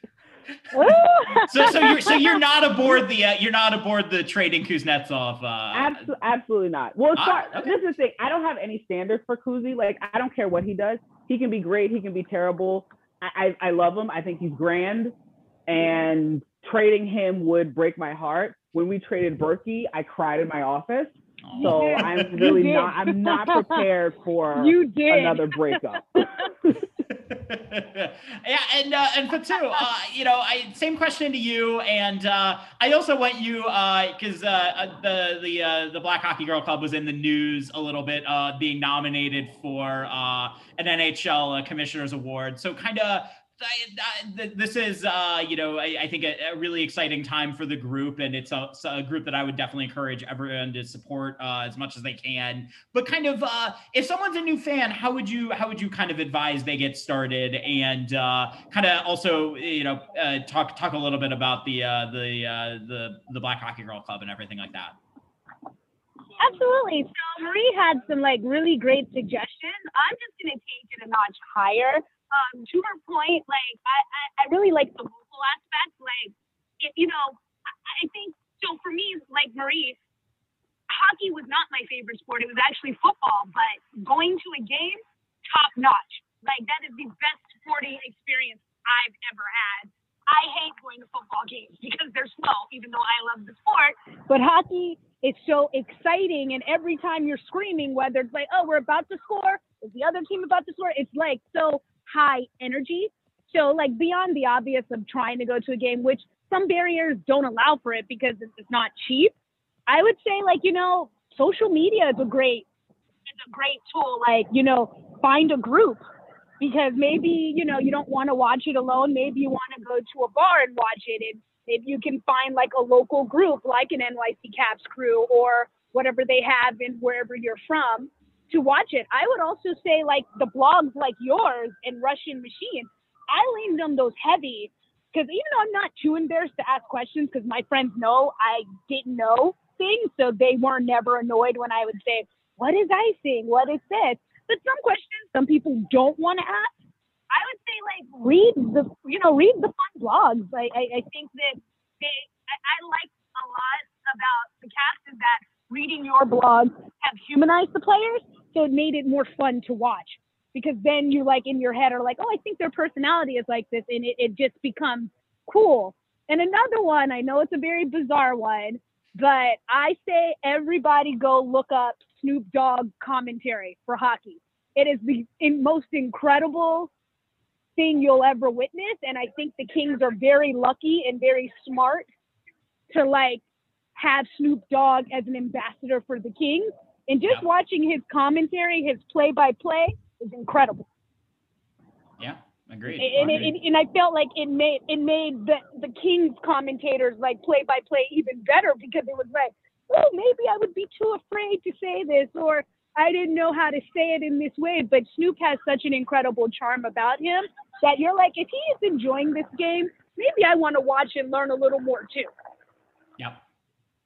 so, so you're so you're not aboard the uh, you're not aboard the trading Kuznetsov. Uh, absolutely, absolutely not. Well, uh, okay. this is the thing. I don't have any standards for Kuzi. Like, I don't care what he does. He can be great. He can be terrible. I, I, I love him. I think he's grand and trading him would break my heart. When we traded Berkey, I cried in my office. So I'm really not. I'm not prepared for you did. another breakup. yeah, and uh, and Fatou, uh, you know, I same question to you, and uh, I also want you because uh, uh, the the uh, the Black Hockey Girl Club was in the news a little bit, being nominated for an NHL Commissioner's Award. So kind of I, I, this is, uh, you know, I, I think a, a, really exciting time for the group, and it's a, it's a, group that I would definitely encourage everyone to support uh, as much as they can. But kind of, uh, if someone's a new fan, how would you how would you kind of advise they get started, and uh, kind of also, you know, uh, talk talk a little bit about the uh, the the the Black Hockey Girl Club and everything like that. Absolutely. So Marie had some like really great suggestions. I'm just going to take it a notch higher um, to her point, like I, I, I really like the vocal aspect. Like, it, you know, I, I think so. For me, like Marie, hockey was not my favorite sport. It was actually football. But going to a game, top notch. Like that is the best sporting experience I've ever had. I hate going to football games because they're slow, even though I love the sport. But hockey is so exciting, and every time you're screaming, whether it's like, "Oh, we're about to score," is the other team about to score? It's like so high energy. So, like, beyond the obvious of trying to go to a game, which some barriers don't allow for it because it's not cheap, I would say, like, you know, social media is a great, is a great tool. Like, you know, find a group because maybe, you know, you don't want to watch it alone. Maybe you want to go to a bar and watch it. And if you can find like a local group, like an NYC Caps crew or whatever they have in wherever you're from, to watch it. I would also say like the blogs like yours and Russian Machine. I leaned on those heavy because even though I'm not too embarrassed to ask questions because my friends know I didn't know things, so they were never annoyed when I would say, "What is icing? What is this?" But some questions some people don't want to ask. I would say like read the you know read the fun blogs. I I, I think that they I, I like a lot about the cast is that reading your blog have humanized the players so it made it more fun to watch because then you like in your head are like, oh, I think their personality is like this, and it, it just becomes cool. And another one, I know it's a very bizarre one, but I say everybody go look up Snoop Dogg commentary for hockey. It is the most incredible thing you'll ever witness. And I think the Kings are very lucky and very smart to like have Snoop Dogg as an ambassador for the Kings and just yeah. watching his commentary, his play by play is incredible. Yeah, agreed. And, agreed. and, and I felt like it made it made the, the Kings commentators like play by play even better because it was like, oh, maybe I would be too afraid to say this or I didn't know how to say it in this way. But Snoop has such an incredible charm about him that you're like, if he is enjoying this game, maybe I want to watch and learn a little more too.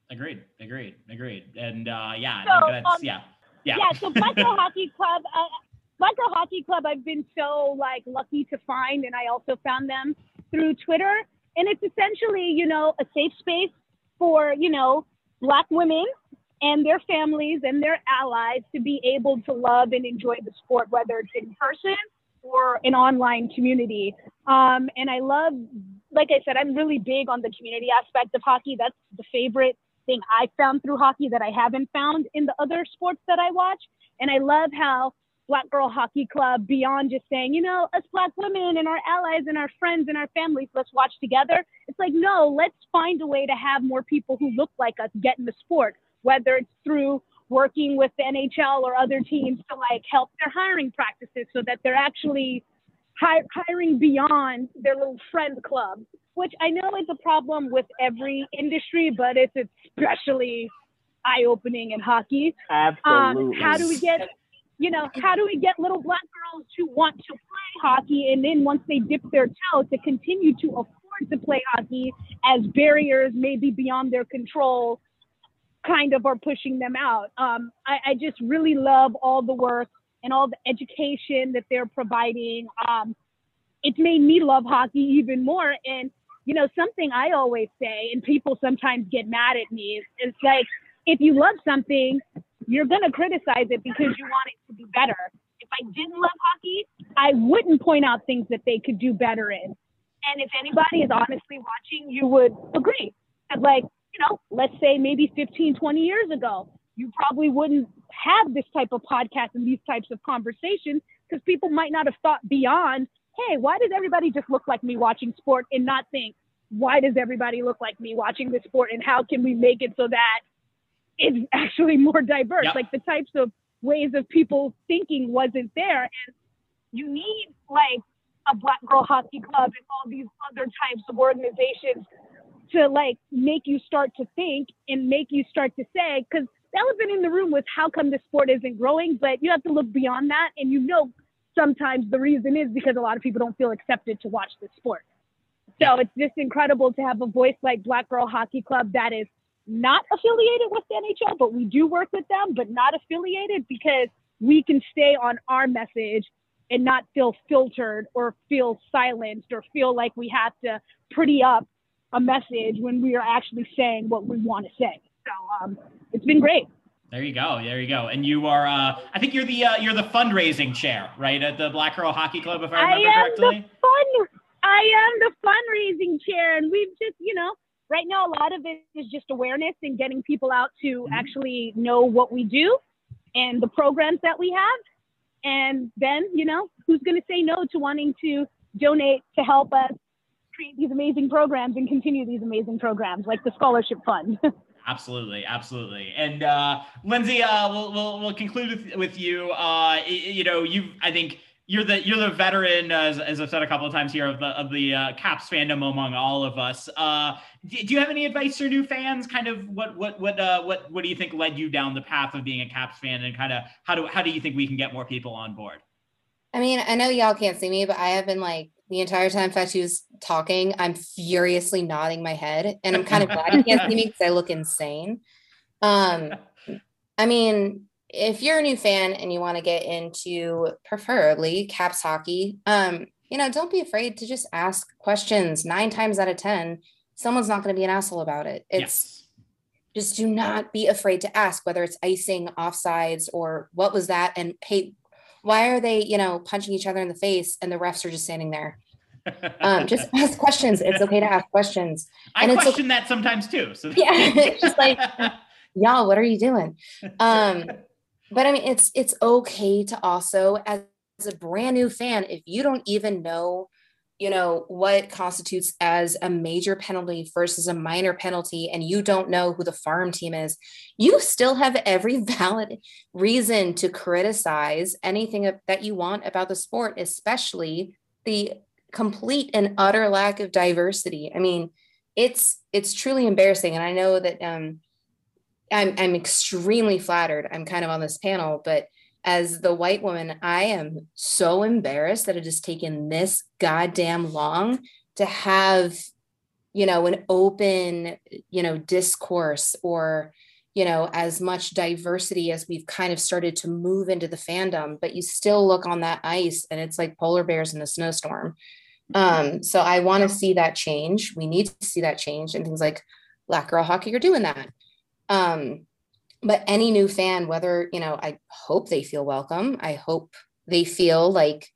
Agreed. Agreed. Agreed. And uh, yeah, so, that's um, yeah, yeah. Yeah. So Black Girl Hockey Club, uh, Black Hockey Club, I've been so like lucky to find, and I also found them through Twitter, and it's essentially you know a safe space for you know Black women and their families and their allies to be able to love and enjoy the sport, whether it's in person or an online community. Um, and I love, like I said, I'm really big on the community aspect of hockey. That's the favorite thing I found through hockey that I haven't found in the other sports that I watch. And I love how Black Girl Hockey Club beyond just saying, you know, us Black women and our allies and our friends and our families, let's watch together. It's like, no, let's find a way to have more people who look like us get in the sport, whether it's through working with the NHL or other teams to like help their hiring practices so that they're actually hi- hiring beyond their little friend club, which I know is a problem with every industry, but it's especially eye opening in hockey. Absolutely. Um, how do we get you know, how do we get little black girls to want to play hockey and then once they dip their toe to continue to afford to play hockey as barriers maybe beyond their control kind of are pushing them out. Um, I, I, just really love all the work and all the education that they're providing. Um, it's made me love hockey even more. And, you know, something I always say, and people sometimes get mad at me, is, is like, if you love something, you're going to criticize it because you want it to be better. If I didn't love hockey, I wouldn't point out things that they could do better in. And if anybody is honestly watching, you would agree. Like, you know, let's say maybe 15, 20 years ago, you probably wouldn't have this type of podcast and these types of conversations because people might not have thought beyond, hey, why does everybody just look like me watching sport and not think, why does everybody look like me watching this sport and how can we make it so that it's actually more diverse. Yep. Like the types of ways of people thinking wasn't there. And you need like a black girl hockey club and all these other types of organizations to like make you start to think and make you start to say, because the elephant in the room was how come the sport isn't growing? But you have to look beyond that. And you know, sometimes the reason is because a lot of people don't feel accepted to watch the sport. So it's just incredible to have a voice like Black Girl Hockey Club that is not affiliated with the NHL, but we do work with them, but not affiliated because we can stay on our message and not feel filtered or feel silenced or feel like we have to pretty up a message when we are actually saying what we want to say. So um, it's been great. There you go. There you go. And you are, uh, I think you're the uh, you're the fundraising chair, right, at the Black Girl Hockey Club, if I remember I am correctly. The fun, I am the fundraising chair, and we've just, you know, right now a lot of it is just awareness and getting people out to mm-hmm. actually know what we do and the programs that we have and then you know who's going to say no to wanting to donate to help us create these amazing programs and continue these amazing programs like the scholarship fund Absolutely, absolutely. And uh, Lindsey, uh, we'll, we'll, we'll conclude with, with you. Uh, you know, you've I think you're the you're the veteran, as, as I've said a couple of times here, of the of the uh, Caps fandom among all of us. Uh, do, do, you have any advice for new fans? Kind of what what what uh, what what do you think led you down the path of being a Caps fan, and kind of how do how do you think we can get more people on board? I mean, I know y'all can't see me, but I have been like the entire time Fatou's talking, I'm furiously nodding my head, and I'm kind of glad you can't see me because I look insane. Um, I mean, if you're a new fan and you want to get into preferably caps hockey, um, you know, don't be afraid to just ask questions. Nine times out of 10, someone's not going to be an asshole about it. It's yes. just do not be afraid to ask whether it's icing, offsides, or what was that? And hey, why are they, you know, punching each other in the face and the refs are just standing there? um, just ask questions. It's okay to ask questions. I and question okay. that sometimes too. So yeah, it's just like, y'all, what are you doing? Um, but I mean, it's it's okay to also as, as a brand new fan, if you don't even know, you know, what constitutes as a major penalty versus a minor penalty, and you don't know who the farm team is, you still have every valid reason to criticize anything that you want about the sport, especially the complete and utter lack of diversity. I mean, it's it's truly embarrassing, and I know that um, I'm I'm extremely flattered. I'm kind of on this panel, but as the white woman, I am so embarrassed that it has taken this goddamn long to have, you know, an open, you know, discourse or, you know, as much diversity as we've kind of started to move into the fandom, but you still look on that ice and it's like polar bears in a snowstorm. Um, so I want to see that change. We need to see that change and things like Black Girl Hockey are doing that. Um, but any new fan, whether, you know, I hope they feel welcome. I hope they feel like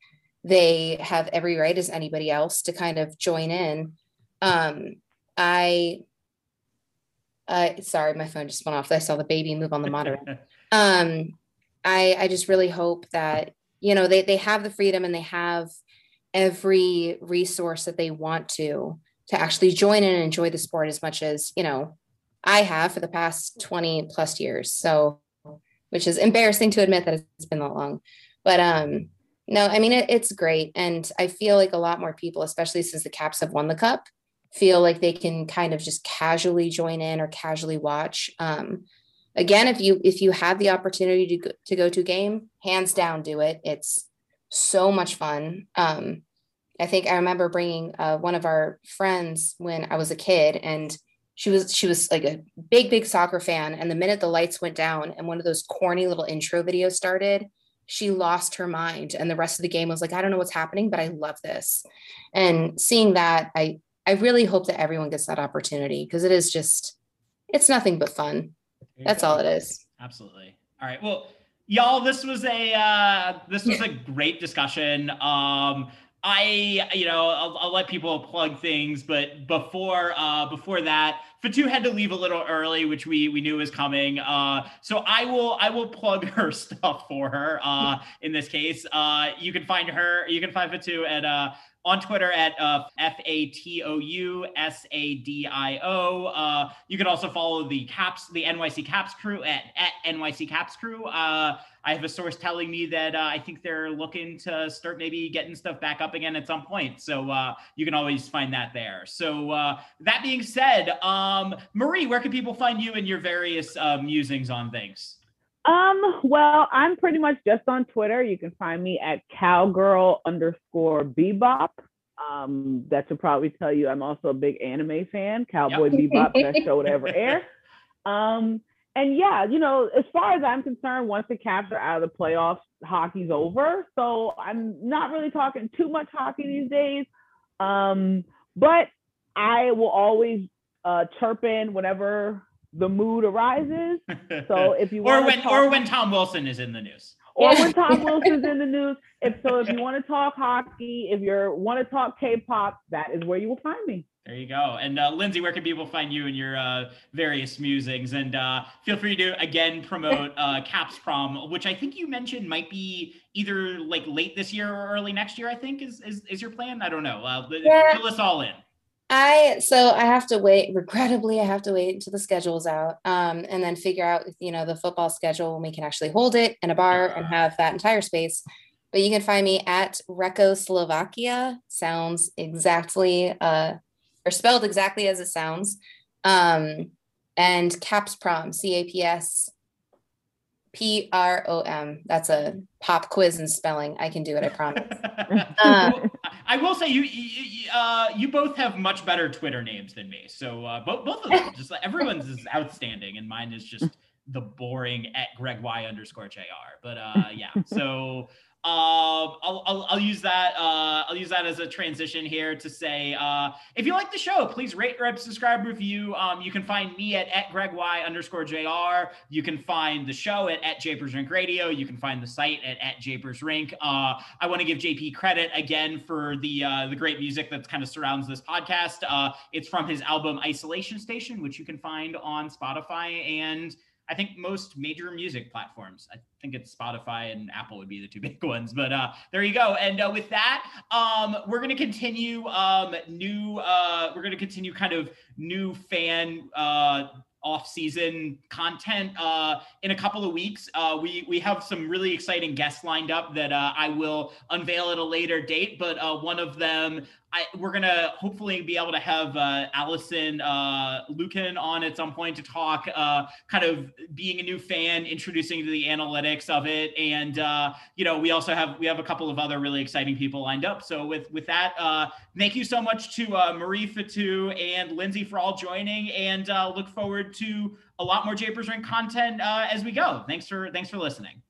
they have every right as anybody else to kind of join in. Um, I, uh, sorry, my phone just went off. I saw the baby move on the monitor. um, I, I just really hope that, you know, they they have the freedom and they have every resource that they want to to actually join in and enjoy the sport as much as you know I have for the past 20 plus years. So, which is embarrassing to admit that it's been that long. But um, no, I mean, it, it's great. And I feel like a lot more people, especially since the Caps have won the cup, feel like they can kind of just casually join in or casually watch. Um, again, if you if you have the opportunity to go, to go to a game, hands down, do it. It's so much fun. Um, I think I remember bringing uh, one of our friends when I was a kid, and she was she was like a big big soccer fan and the minute the lights went down and one of those corny little intro videos started she lost her mind and the rest of the game was like i don't know what's happening but i love this. And seeing that i i really hope that everyone gets that opportunity because it is just it's nothing but fun. That's all it is. Absolutely. All right well y'all this was a uh this was a great discussion. Um I, you know, I'll, I'll, let people plug things, but before uh, before that, Fatou had to leave a little early, which we we knew was coming. Uh, so I will I will plug her stuff for her. Uh, in this case, uh, you can find her. You can find Fatou at uh, on Twitter at uh, F A T O U S A D I O. Uh, you can also follow the Caps, the NYC Caps crew at, at NYC Caps crew. Uh, I have a source telling me that uh, I think they're looking to start maybe getting stuff back up again at some point. So uh, you can always find that there. So that being said, um, Marie, where can people find you and your various musings on things? Um, well, I'm pretty much just on Twitter. You can find me at cowgirl underscore bebop. Um, that should probably tell you I'm also a big anime fan. Cowboy yep. Bebop, best show would ever air. Um, and yeah, you know, as far as I'm concerned, once the Caps are out of the playoffs, hockey's over. So I'm not really talking too much hockey these days. Um, but I will always uh, chirp in whenever the mood arises. So if you or when talk, or when Tom Wilson is in the news. Or when Tom Wilson's in the news. If so if you want to talk hockey, if you want to talk K-pop, that is where you will find me. There you go. And uh, Lindsey, where can people find you and your uh, various musings? And uh, feel free to again promote uh, Caps Prom, which I think you mentioned might be either like late this year or early next year. I think is is, is your plan. I don't know. Uh, yeah. Fill us all in. I so I have to wait. Regrettably, I have to wait until the schedule's out, um, and then figure out you know the football schedule when we can actually hold it in a bar and have that entire space. But you can find me at Reko Slovakia. Sounds exactly uh, or spelled exactly as it sounds. Um, and Caps Prom, C A P S P R O M. That's a pop quiz in spelling. I can do it. I promise. uh, I will say you you, uh, you both have much better Twitter names than me. So uh, both both of them, just like, everyone's is outstanding, and mine is just the boring at Greg Y underscore Jr. But uh, yeah, so uh, I'll, I'll, I'll, use that. Uh, I'll use that as a transition here to say, uh, if you like the show, please rate, rep, subscribe, review. Um, you can find me at, at Greg Y underscore JR. You can find the show at, at Japers Rink Radio. You can find the site at, at Japers Rink. Uh, I want to give JP credit again for the, uh, the great music that kind of surrounds this podcast. Uh, it's from his album Isolation Station, which you can find on Spotify and I think most major music platforms. I think it's Spotify and Apple would be the two big ones. But uh, there you go. And uh, with that, um, we're going to continue um, new. Uh, we're going to continue kind of new fan uh, off-season content uh, in a couple of weeks. Uh, we we have some really exciting guests lined up that uh, I will unveil at a later date. But uh, one of them I, we're gonna hopefully be able to have uh, Alison uh, Lukan on at some point to talk, uh, kind of being a new fan, introducing to the analytics of it, and uh, you know we also have we have a couple of other really exciting people lined up. So with with that, uh, thank you so much to uh, Marie Fatou and Lindsey for all joining, and look forward to a lot more Japers Rink content as we go. Thanks for thanks for listening.